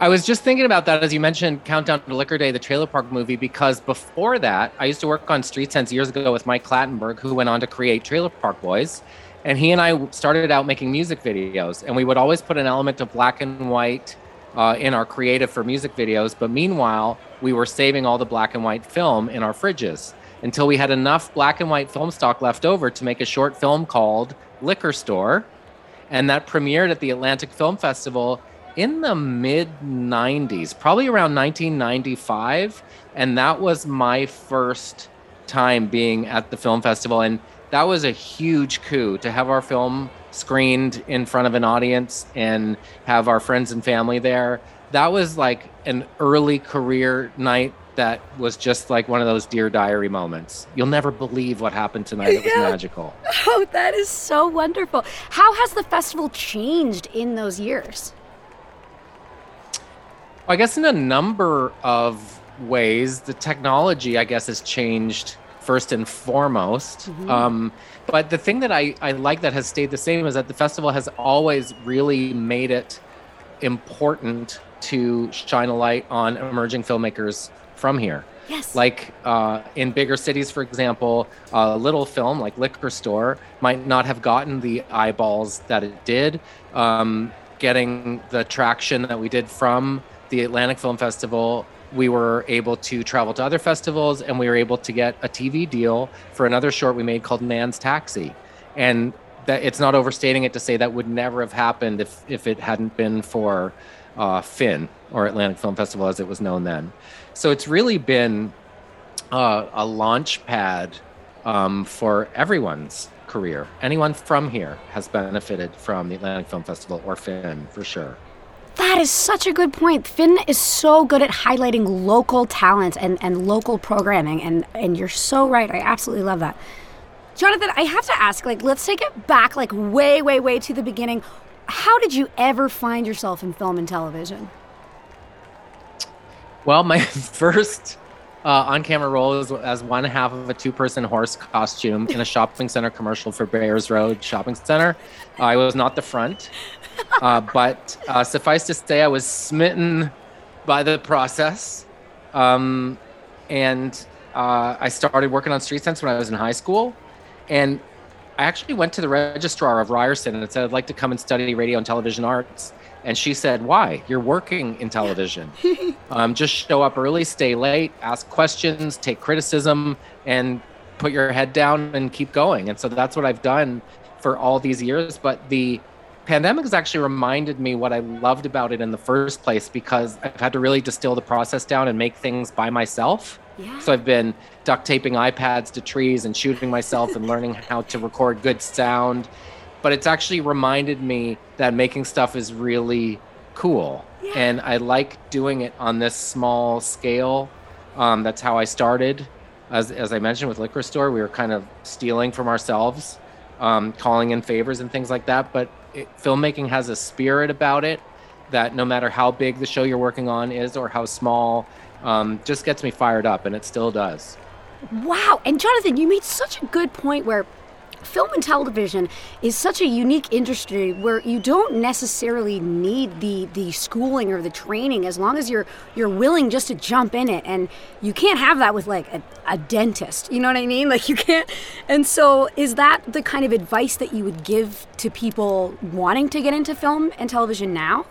I was just thinking about that as you mentioned Countdown to Liquor Day, the Trailer Park movie, because before that, I used to work on Street Cents years ago with Mike Clattenburg, who went on to create Trailer Park Boys. And he and I started out making music videos, and we would always put an element of black and white uh, in our creative for music videos. But meanwhile, we were saving all the black and white film in our fridges until we had enough black and white film stock left over to make a short film called Liquor Store. And that premiered at the Atlantic Film Festival in the mid 90s, probably around 1995. And that was my first time being at the film festival. And that was a huge coup to have our film screened in front of an audience and have our friends and family there. That was like an early career night that was just like one of those dear diary moments. You'll never believe what happened tonight. It was yeah. magical. *laughs* Oh, that is so wonderful. How has the festival changed in those years? I guess in a number of ways, the technology, I guess, has changed first and foremost. Mm-hmm. Um, but the thing that I, I like that has stayed the same is that the festival has always really made it important to shine a light on emerging filmmakers from here. Yes. Like uh, in bigger cities, for example, a little film like Liquor Store might not have gotten the eyeballs that it did. Um, getting the traction that we did from the Atlantic Film Festival, we were able to travel to other festivals and we were able to get a TV deal for another short we made called Man's Taxi. And that it's not overstating it to say that would never have happened if, if it hadn't been for uh, FIN or Atlantic Film Festival as it was known then. So it's really been uh, a launch pad um, for everyone's career. Anyone from here has benefited from the Atlantic Film Festival or FIN for sure. That is such a good point. FIN is so good at highlighting local talent and, and local programming, and, and you're so right. I absolutely love that. Jonathan, I have to ask, like, let's take it back, like, way, way, way to the beginning. How did you ever find yourself in film and television? Well, my *laughs* first uh, on-camera role was as one half of a two-person horse costume in a *laughs* shopping center commercial for Bayers Road Shopping Center. Uh, I was not the front. *laughs* Uh, but uh, suffice to say, I was smitten by the process. Um, and uh, I started working on Street Cents when I was in high school. And I actually went to the registrar of Ryerson and said, I'd like to come and study radio and television arts. And she said, Why? You're working in television. *laughs* um, just show up early, stay late, ask questions, take criticism, and put your head down and keep going. And so that's what I've done for all these years. But the pandemic has actually reminded me what I loved about it in the first place because I've had to really distill the process down and make things by myself. Yeah. So I've been duct taping iPads to trees and shooting myself and learning how to record good sound. But it's actually reminded me that making stuff is really cool. Yeah. And I like doing it on this small scale. Um, that's how I started. As, as I mentioned with Liquor Store, we were kind of stealing from ourselves, um, calling in favors and things like that. But it, filmmaking has a spirit about it that no matter how big the show you're working on is or how small, um, just gets me fired up, and it still does. Wow. And Jonathan, you made such a good point where film and television is such a unique industry where you don't necessarily need the the schooling or the training as long as you're you're willing just to jump in it. And you can't have that with like a, a dentist you know what i mean? *laughs* Like you can't. And so is that the kind of advice that you would give to people wanting to get into film and television now?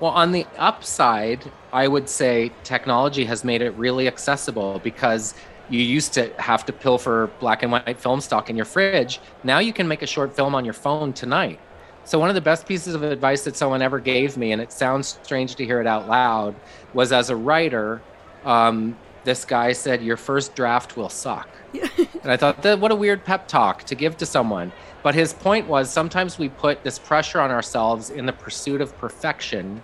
Well, on the upside, I would say technology has made it really accessible because you used to have to pilfer black and white film stock in your fridge. Now you can make a short film on your phone tonight. So, one of the best pieces of advice that someone ever gave me, and it sounds strange to hear it out loud, was as a writer, um, this guy said, Your first draft will suck. *laughs* and I thought, that, what a weird pep talk to give to someone. But his point was sometimes we put this pressure on ourselves in the pursuit of perfection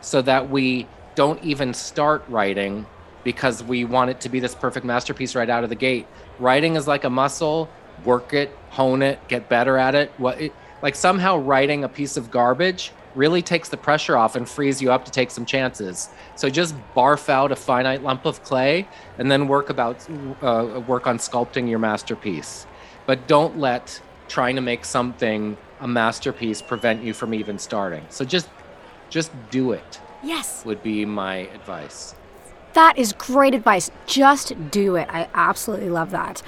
so that we don't even start writing because we want it to be this perfect masterpiece right out of the gate. Writing is like a muscle. Work it, hone it, get better at it. What it, like somehow writing a piece of garbage really takes the pressure off and frees you up to take some chances. So just barf out a finite lump of clay and then work about uh, work on sculpting your masterpiece. But don't let trying to make something a masterpiece prevent you from even starting. So just just do it. Yes. Would be my advice. That is great advice. Just do it. I absolutely love that.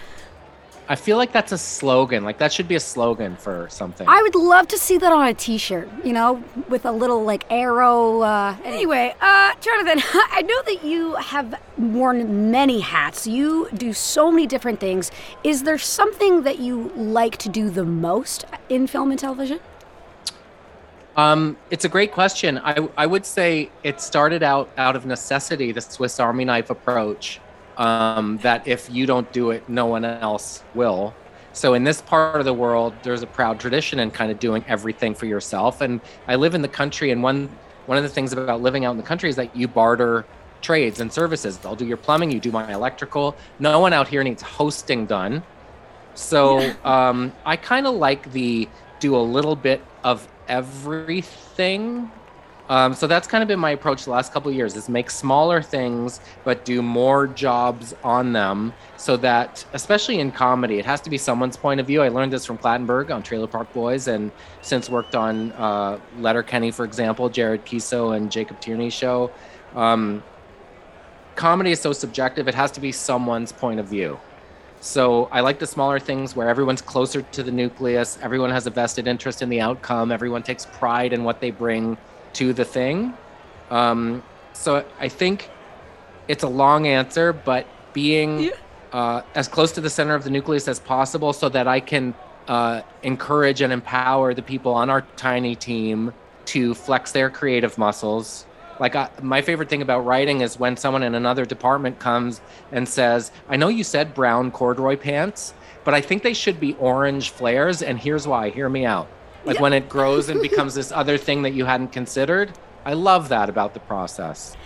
I feel like that's a slogan. Like that should be a slogan for something. I would love to see that on a T-shirt. You know, with a little like arrow. Uh... Anyway, uh, Jonathan, *laughs* I know that you have worn many hats. You do so many different things. Is there something that you like to do the most in film and television? Um, it's a great question. I, I would say it started out out of necessity, the Swiss Army knife approach um, that if you don't do it, no one else will. So in this part of the world, there's a proud tradition in kind of doing everything for yourself. And I live in the country, and one one of the things about living out in the country is that you barter trades and services. I'll do your plumbing, you do my electrical. No one out here needs hosting done. So um, I kind of like the do a little bit of everything. Um, so that's kind of been my approach the last couple years is make smaller things but do more jobs on them so that especially in comedy it has to be someone's point of view. I learned this from clattenburg on trailer park boys and since worked on uh, letterkenny for example jared keeso and jacob tierney show. Um, comedy is so subjective it has to be someone's point of view so I like the smaller things where everyone's closer to the nucleus, everyone has a vested interest in the outcome, everyone takes pride in what they bring to the thing. Um, so I think it's a long answer, but being yeah. uh, as close to the center of the nucleus as possible so that I can uh, encourage and empower the people on our tiny team to flex their creative muscles. Like, I, my favorite thing about writing is when someone in another department comes and says, I know you said brown corduroy pants, but I think they should be orange flares, and here's why. Hear me out like yeah. when it grows and *laughs* becomes this other thing that you hadn't considered. I love that about the process.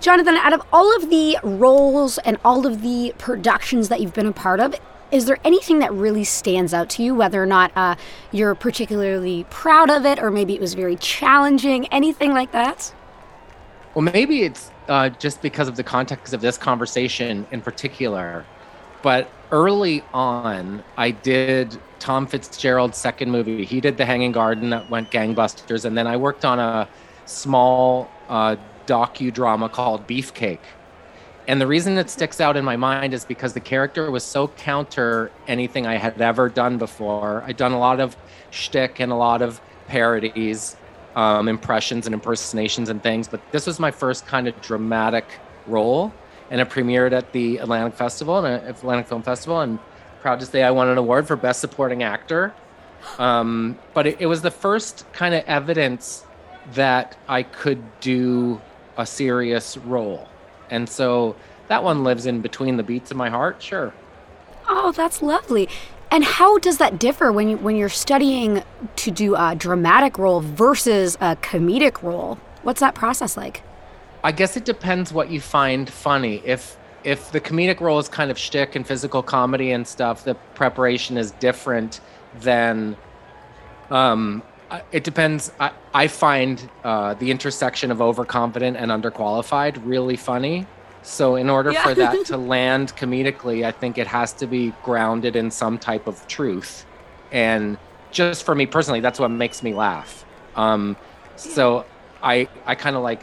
Jonathan, out of all of the roles and all of the productions that you've been a part of, is there anything that really stands out to you, whether or not uh, you're particularly proud of it or maybe it was very challenging, anything like that? Well, maybe it's uh, just because of the context of this conversation in particular. But early on, I did Thom Fitzgerald's second movie. He did The Hanging Garden that went gangbusters, and then I worked on a small uh, docudrama called Beefcake. And the reason it sticks out in my mind is because the character was so counter anything I had ever done before. I'd done a lot of shtick and a lot of parodies, um, impressions and impersonations and things, but this was my first kind of dramatic role. And it premiered at the Atlantic Festival, and Atlantic Film Festival, and proud to say I won an award for Best Supporting Actor. Um, but it, it was the first kind of evidence that I could do a serious role. And so that one lives in between the beats of my heart, sure. Oh, that's lovely. And how does that differ when you when you're studying to do a dramatic role versus a comedic role? What's that process like? I guess it depends what you find funny. If if the comedic role is kind of shtick and physical comedy and stuff, the preparation is different than. Um, it depends. I, I find uh, the intersection of overconfident and underqualified really funny. So, in order yeah. for that to *laughs* land comedically, I think it has to be grounded in some type of truth. And just for me personally, that's what makes me laugh. Um, so, I I kind of like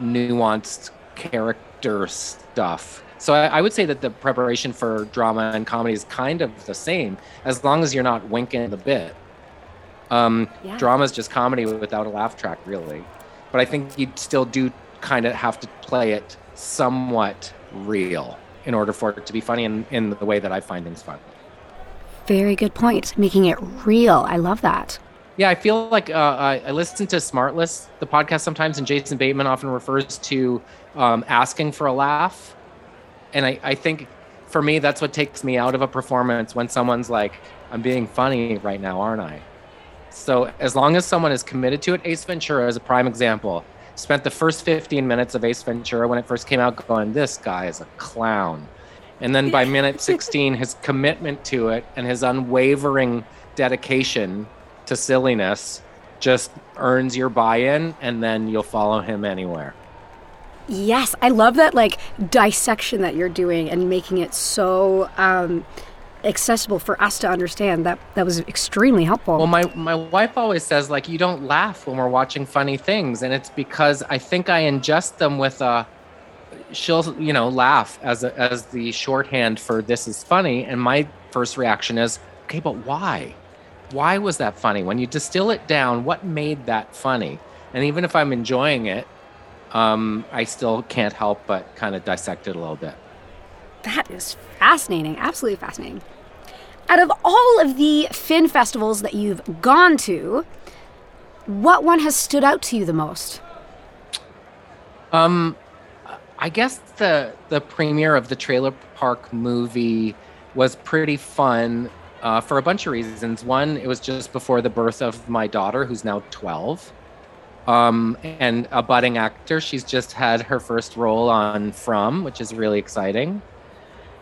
nuanced character stuff. So I, I, would say that the preparation for drama and comedy is kind of the same, as long as you're not winking the bit. Um, yeah. Drama is just comedy without a laugh track, really. But I think you still do kind of have to play it somewhat real in order for it to be funny in, in the way that I find things funny. Very good point. Making it real. I love that. Yeah, I feel like uh, I, I, listen to Smartless, the podcast sometimes, and Jason Bateman often refers to um, asking for a laugh. And I, I think for me, that's what takes me out of a performance when someone's like, I'm being funny right now, aren't I? So as long as someone is committed to it, Ace Ventura is a prime example. Spent the first 15 minutes of Ace Ventura when it first came out going, this guy is a clown. And then by minute *laughs* 16, his commitment to it and his unwavering dedication to silliness just earns your buy-in, and then you'll follow him anywhere. Yes, I love that like dissection that you're doing and making it so um, accessible for us to understand. That that was extremely helpful. Well, my my wife always says like you don't laugh when we're watching funny things, and it's because I think I ingest them with a. She'll you know laugh as a, as the shorthand for this is funny, and my first reaction is okay, but why? Why was that funny? When you distill it down, what made that funny? And even if I'm enjoying it, um, I still can't help but kind of dissect it a little bit. That is fascinating, absolutely fascinating. Out of all of the FIN festivals that you've gone to, what one has stood out to you the most? Um, I guess the the premiere of the Trailer Park movie was pretty fun uh, for a bunch of reasons. One, it was just before the birth of my daughter, who's now twelve um, and a budding actor. She's just had her first role on From, which is really exciting.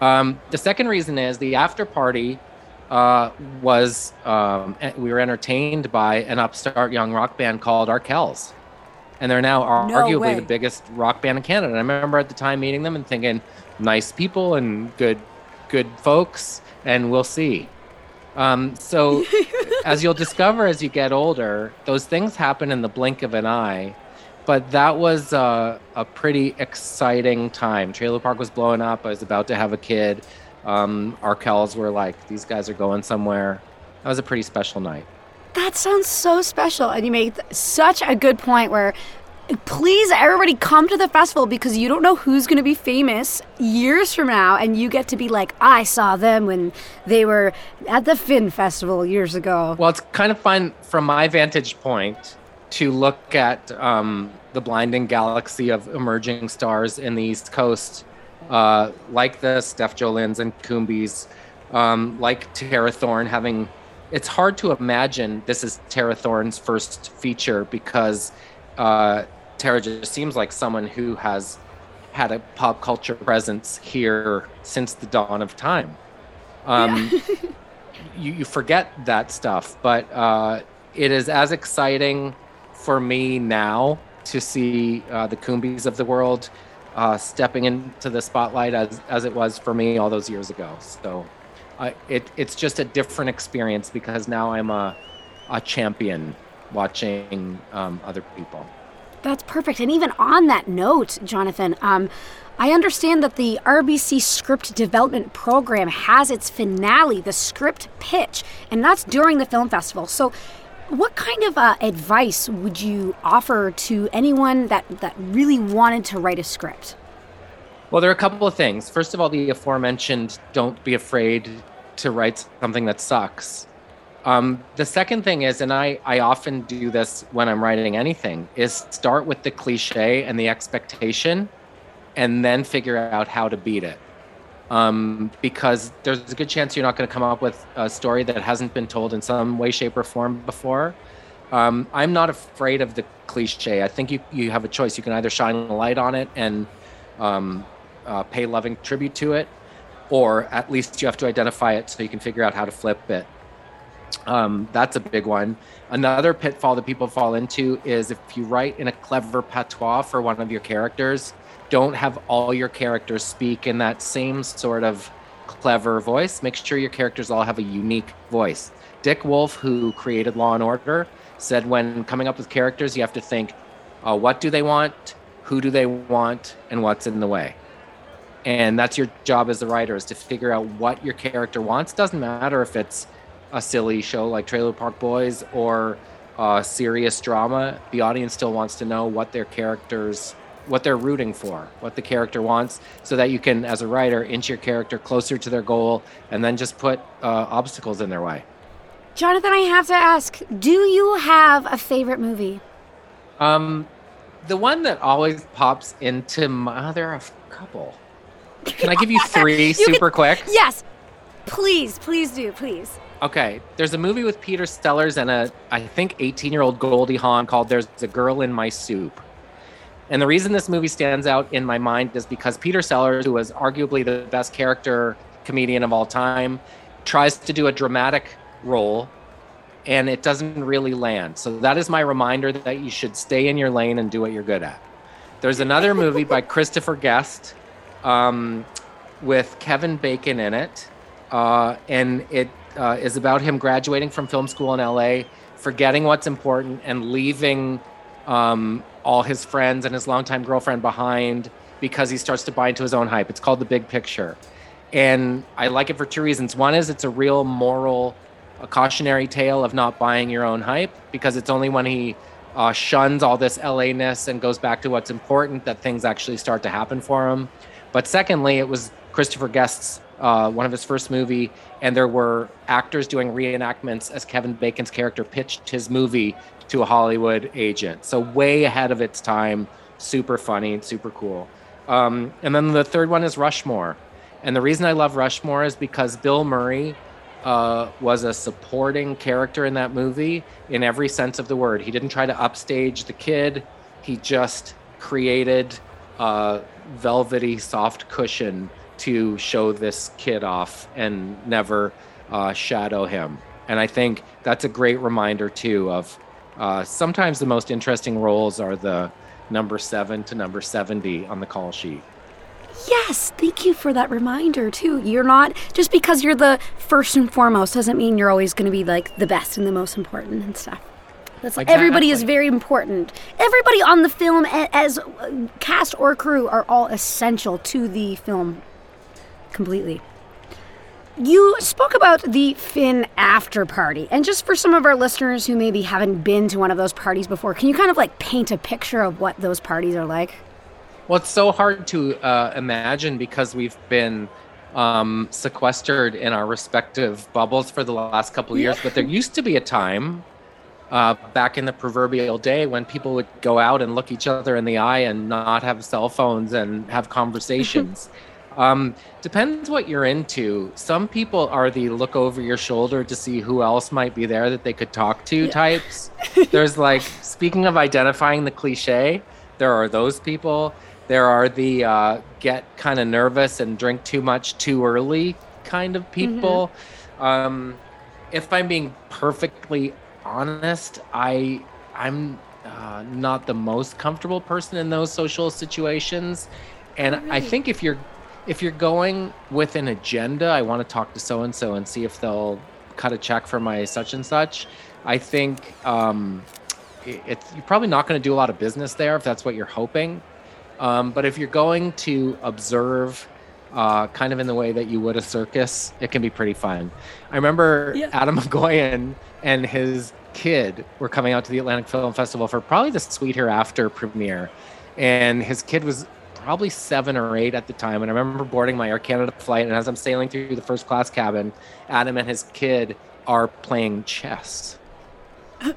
Um, the second reason is the after party uh, was um, we were entertained by an upstart young rock band called Arkells, and they're now No arguably way. the biggest rock band in Canada. And I remember at the time meeting them and thinking, nice people and good, good folks, and we'll see. Um, so, *laughs* as you'll discover as you get older, those things happen in the blink of an eye. But that was uh, a pretty exciting time. Trailer Park was blowing up. I was about to have a kid. Um, Arkells were like, these guys are going somewhere. That was a pretty special night. That sounds so special. And you made such a good point where please everybody come to the festival because you don't know who's going to be famous years from now and you get to be like I saw them when they were at the FIN Festival years ago. Well, it's kind of fun from my vantage point to look at um, the blinding galaxy of emerging stars in the East Coast, uh, like the Steph Jolines and Koumbies, um, like Tara Thorne having. It's hard to imagine this is Tara Thorne's first feature because uh, Tara just seems like someone who has had a pop culture presence here since the dawn of time. Um, *laughs* you, you forget that stuff, but uh, it is as exciting for me now to see uh, the Koumbies of the world uh, stepping into the spotlight as, as it was for me all those years ago. So uh, it, it's just a different experience because now I'm a, a champion watching um, other people. That's perfect. And even on that note, Jonathan, um, I understand that the RBC Script Development Program has its finale, the script pitch, and that's during the film festival. So, what kind of uh, advice would you offer to anyone that, that really wanted to write a script? Well, there are a couple of things. First of all, the aforementioned don't be afraid to write something that sucks. Um, the second thing is, and I, I often do this when I'm writing anything, is start with the cliche and the expectation and then figure out how to beat it. Um, because there's a good chance you're not going to come up with a story that hasn't been told in some way, shape, or form before. Um, I'm not afraid of the cliche. I think you, you have a choice. You can either shine a light on it and um, uh, pay loving tribute to it, or at least you have to identify it so you can figure out how to flip it. Um, that's a big one. Another pitfall that people fall into is if you write in a clever patois for one of your characters, don't have all your characters speak in that same sort of clever voice. Make sure your characters all have a unique voice. Dick Wolf, who created Law and Order, said when coming up with characters, you have to think, uh, what do they want, who do they want, and what's in the way. And that's your job as a writer is to figure out what your character wants. Doesn't matter if it's a silly show like Trailer Park Boys or a serious drama. The audience still wants to know what their characters, what they're rooting for, what the character wants, so that you can, as a writer, inch your character closer to their goal, and then just put uh, obstacles in their way. Jonathan, I have to ask do you have a favorite movie? Um, the one that always pops into my, there are a couple. Can I give you *laughs* three You super can- quick? Yes. Please, please do, please. Okay, there's a movie with Peter Sellers and a, I think, 18 year old Goldie Hawn called There's a Girl in My Soup. And the reason this movie stands out in my mind is because Peter Sellers, who was arguably the best character comedian of all time, tries to do a dramatic role and it doesn't really land. So that is my reminder that you should stay in your lane and do what you're good at. There's another movie by Christopher Guest um, with Kevin Bacon in it, uh, and it uh, is about him graduating from film school in LA, forgetting what's important, and leaving um, all his friends and his longtime girlfriend behind because he starts to buy into his own hype. It's called The Big Picture. And I like it for two reasons. One is it's a real moral, a cautionary tale of not buying your own hype because it's only when he uh, shuns all this LA ness and goes back to what's important that things actually start to happen for him. But secondly, it was Christopher Guest's uh, one of his first movie, and there were actors doing reenactments as Kevin Bacon's character pitched his movie to a Hollywood agent. So way ahead of its time, super funny, super cool. Um, and then the third one is Rushmore, and the reason I love Rushmore is because Bill Murray uh, was a supporting character in that movie in every sense of the word. He didn't try to upstage the kid. He just created a velvety, soft cushion to show this kid off and never uh, shadow him. And I think that's a great reminder too of uh, sometimes the most interesting roles are the number seven to number 70 on the call sheet. Yes, thank you for that reminder too. You're not just because you're the first and foremost doesn't mean you're always going to be like the best and the most important and stuff. That's Exactly. everybody is very important. Everybody on the film, as uh, cast or crew, are all essential to the film completely. You spoke about the FIN after party, and just for some of our listeners who maybe haven't been to one of those parties before, can you kind of like paint a picture of what those parties are like? Well, it's so hard to uh, imagine because we've been um, sequestered in our respective bubbles for the last couple of years. But there used to be a time uh, back in the proverbial day when people would go out and look each other in the eye and not have cell phones and have *laughs* conversations. Um, depends what you're into. Some people are the look over your shoulder to see who else might be there that they could talk to types. *laughs* There's like, speaking of identifying the cliche, there are those people. There are the uh, get kind of nervous and drink too much too early kind of people. Um, if I'm being perfectly honest, I I'm uh, not the most comfortable person in those social situations, and I think if you're if you're going with an agenda, I want to talk to so and so and see if they'll cut a check for my such and such. I think um, it, it's you're probably not going to do a lot of business there if that's what you're hoping. Um, but if you're going to observe, uh, kind of in the way that you would a circus, it can be pretty fun. I remember Adam *laughs* McGoyan and his kid were coming out to the Atlantic Film Festival for probably the Sweet Hereafter premiere, and his kid was probably seven or eight at the time. And I remember boarding my Air Canada flight, and as I'm sailing through the first class cabin, Atom and his kid are playing chess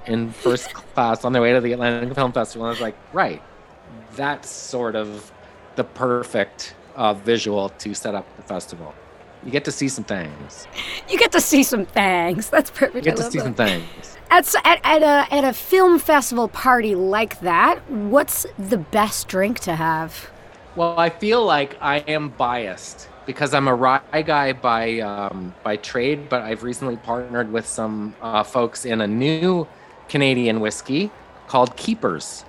in first *laughs* class on their way to the Atlantic Film Festival. And I was like, right, that's sort of the perfect uh, visual to set up the festival. You get to see some things. You get to see some things. That's perfect. You get to see that. some things. At, at, at, a, at a film festival party like that, what's the best drink to have? Well, I feel like I am biased because I'm a rye guy by um, by trade, but I've recently partnered with some uh, folks in a new Canadian whiskey called Keepers,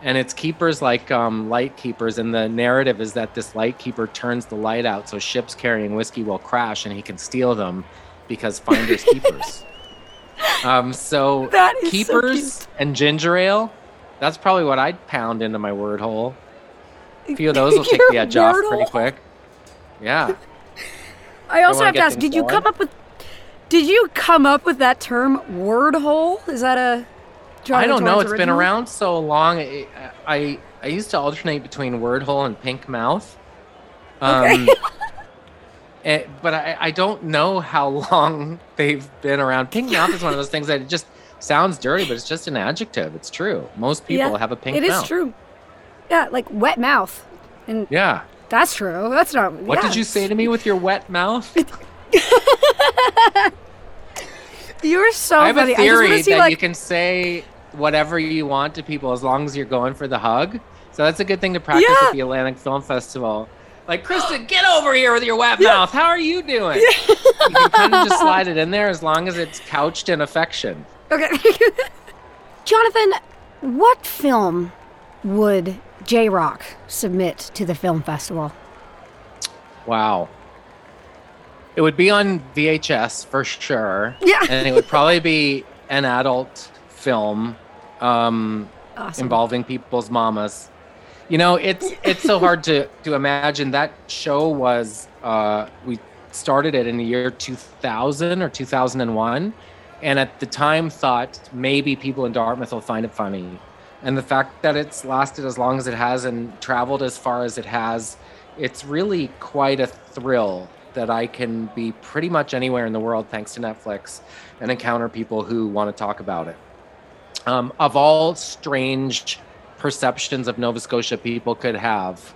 and it's keepers like um, light keepers. And the narrative is that this light keeper turns the light out so ships carrying whiskey will crash, and he can steal them because finders *laughs* keepers. Um, so That is so keepers and ginger ale. That's probably what I'd pound into my word hole. A few of those will take the edge off pretty quick. Yeah. *laughs* I also have to ask, did you going? come up with did you come up with that term word hole? Is that a John I don't know. It's been around so long. I, I I used to alternate between word hole and pink mouth. Um, *laughs* eh, but I, I don't know how *laughs* long they've been around. Pink mouth is one of those things that it just sounds dirty, but it's just an adjective. It's true. Most people Yeah, have a pink It is mouth. true. Yeah, like wet mouth. And Yeah. that's true. That's not What did you say to me with your wet mouth? *laughs* You're so I have funny. a theory want that like you can say whatever you want to people as long as you're going for the hug. So that's a good thing to practice Yeah. at the Atlantic Film Festival. Like, Kristen, get over here with your wet mouth. How are you doing? You can kind of just slide it in there as long as it's couched in affection. Okay. *laughs* Jonathan, what film would J-Roc submit to the film festival? Wow. It would be on VHS for sure. Yeah. And it would probably be an adult film um, Awesome. involving people's mamas. You know, it's it's so hard to to imagine that show was uh, we started it in the year 2000 or 2001 and at the time thought maybe people in Dartmouth will find it funny. And the fact that it's lasted as long as it has and traveled as far as it has, it's really quite a thrill that I can be pretty much anywhere in the world thanks to Netflix and encounter people who want to talk about it. Um, of all strange perceptions of Nova Scotia people could have,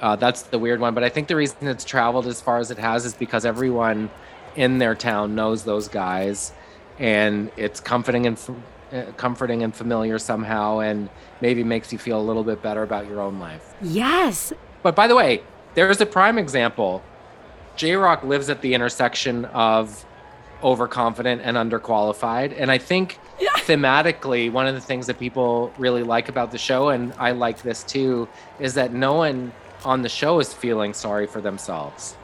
uh, that's the weird one. But I think the reason it's traveled as far as it has is because everyone in their town knows those guys, and it's comforting and Uh, comforting and familiar somehow, and maybe makes you feel a little bit better about your own life. Yes. But by the way, there's a prime example. J-Roc lives at the intersection of overconfident and underqualified. And I think *laughs* thematically, one of the things that people really like about the show, and I like this too, is that no one on the show is feeling sorry for themselves.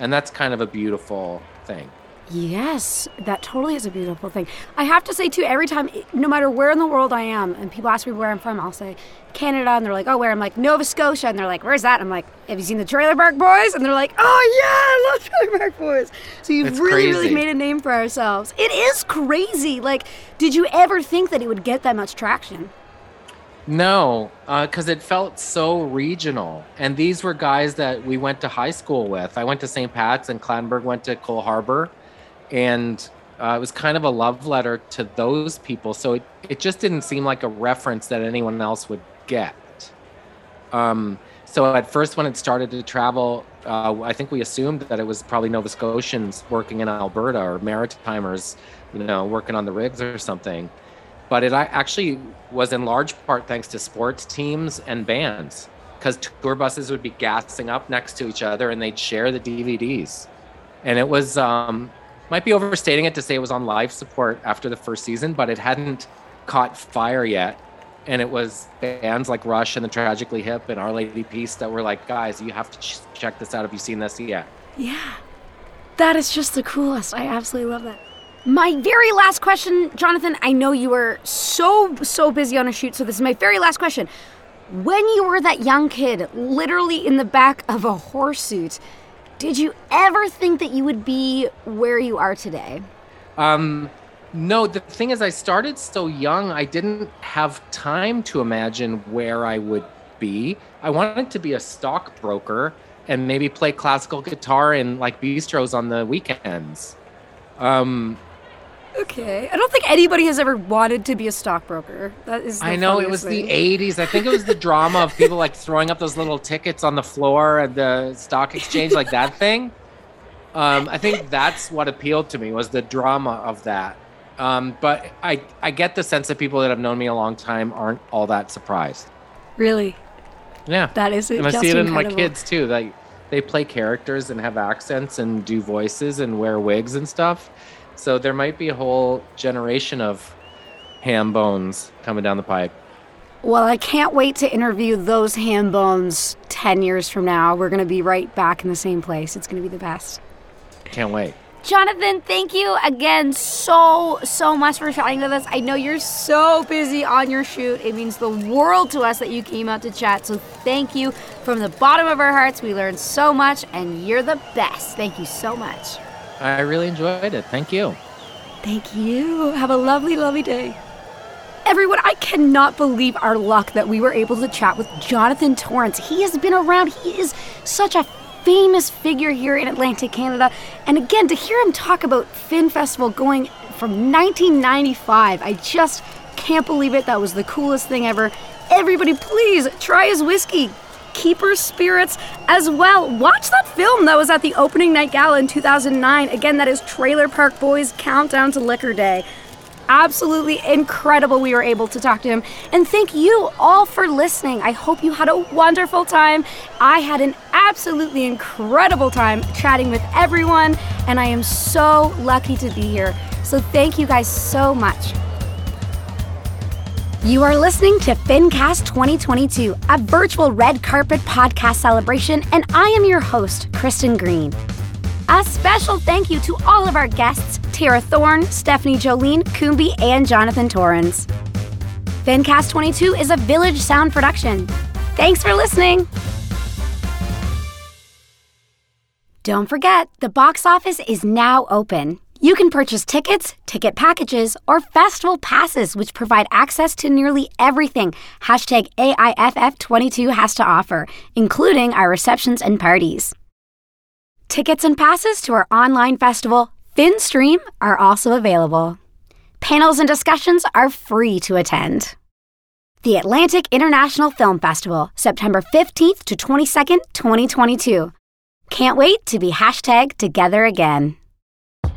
And that's kind of a beautiful thing. Yes, that totally is a beautiful thing. I have to say too, every time, no matter where in the world I am, and people ask me where I'm from, I'll say Canada, and they're like, "Oh, where?" I'm like Nova Scotia, and they're like, "Where's that?" I'm like, "Have you seen the Trailer Park Boys?" And they're like, "Oh yeah, I love Trailer Park Boys." So you've It's really, really made a name for ourselves. It is crazy. Like, did you ever think that it would get that much traction? No, uh, because it felt so regional. And these were guys that we went to high school with. I went to St. Pat's, and Clattenburg went to Cole Harbor. And uh, it was kind of a love letter to those people. So it, it just didn't seem like a reference that anyone else would get. Um, so at first, when it started to travel, uh, I think we assumed that it was probably Nova Scotians working in Alberta or Maritimers, you know, working on the rigs or something. But it actually was in large part thanks to sports teams and bands, because tour buses would be gassing up next to each other and they'd share the DVDs. And it was um, might be overstating it to say it was on life support after the first season, but it hadn't caught fire yet and it was bands like Rush and the Tragically Hip and Our Lady Peace that were like, guys, you have to ch- check this out. Have you seen this yet? Yeah. That is just the coolest. I absolutely love that. My very last question, Jonathan, I know you were so, so busy on a shoot, so this is my very last question. When you were that young kid, literally in the back of a horse suit, did you ever think that you would be where you are today? Um, no, the thing is, I started so young, I didn't have time to imagine where I would be. I wanted to be a stockbroker and maybe play classical guitar in like bistros on the weekends. Um, Okay. I don't think anybody has ever wanted to be a stockbroker. That is. I know it was the 80s. I think it was the drama of people like throwing up those little tickets on the floor at the stock exchange, like that *laughs* thing. Um, I think that's what appealed to me was the drama of that. Um, but I, I get the sense that people that have known me a long time aren't all that surprised. Really? Yeah, That is and I see it in my kids too. They they play characters and have accents and do voices and wear wigs and stuff. So there might be a whole generation of ham bones coming down the pipe. Well, I can't wait to interview those ham bones 10 years from now. We're going to be right back in the same place. It's going to be the best. Can't wait. Jonathan, thank you again so, so much for chatting with us. I know you're so busy on your shoot. It means the world to us that you came out to chat. So thank you from the bottom of our hearts. We learned so much, and you're the best. Thank you so much. I really enjoyed it. Thank you. Thank you. Have a lovely, lovely day. Everyone, I cannot believe our luck that we were able to chat with Jonathan Torrens. He has been around, he is such a famous figure here in Atlantic Canada. And again, to hear him talk about Fin Festival going from 1995, I just can't believe it. That was the coolest thing ever. Everybody, please try his whiskey. Keeper Spirits as well. Watch that film that was at the opening night gala in 2009. Again, that is Trailer Park Boys Countdown to Liquor Day. Absolutely incredible we were able to talk to him. And thank you all for listening. I hope you had a wonderful time. I had an absolutely incredible time chatting with everyone, and I am so lucky to be here. So thank you guys so much. You are listening to FinCast 2022, a virtual red carpet podcast celebration, and I am your host, Kristen Green. A special thank you to all of our guests Tara Thorne, Stephanie Joline, Koumbie, and Jonathan Torrens. FinCast 22 is a Village Sound production. Thanks for listening. Don't forget, the box office is now open. You can purchase tickets, ticket packages, or festival passes, which provide access to nearly everything hashtag AIFF22 has to offer, including our receptions and parties. Tickets and passes to our online festival, FinStream, are also available. Panels and discussions are free to attend. The Atlantic International Film Festival, September 15th to 22nd, 2022. Can't wait to be hashtag together again.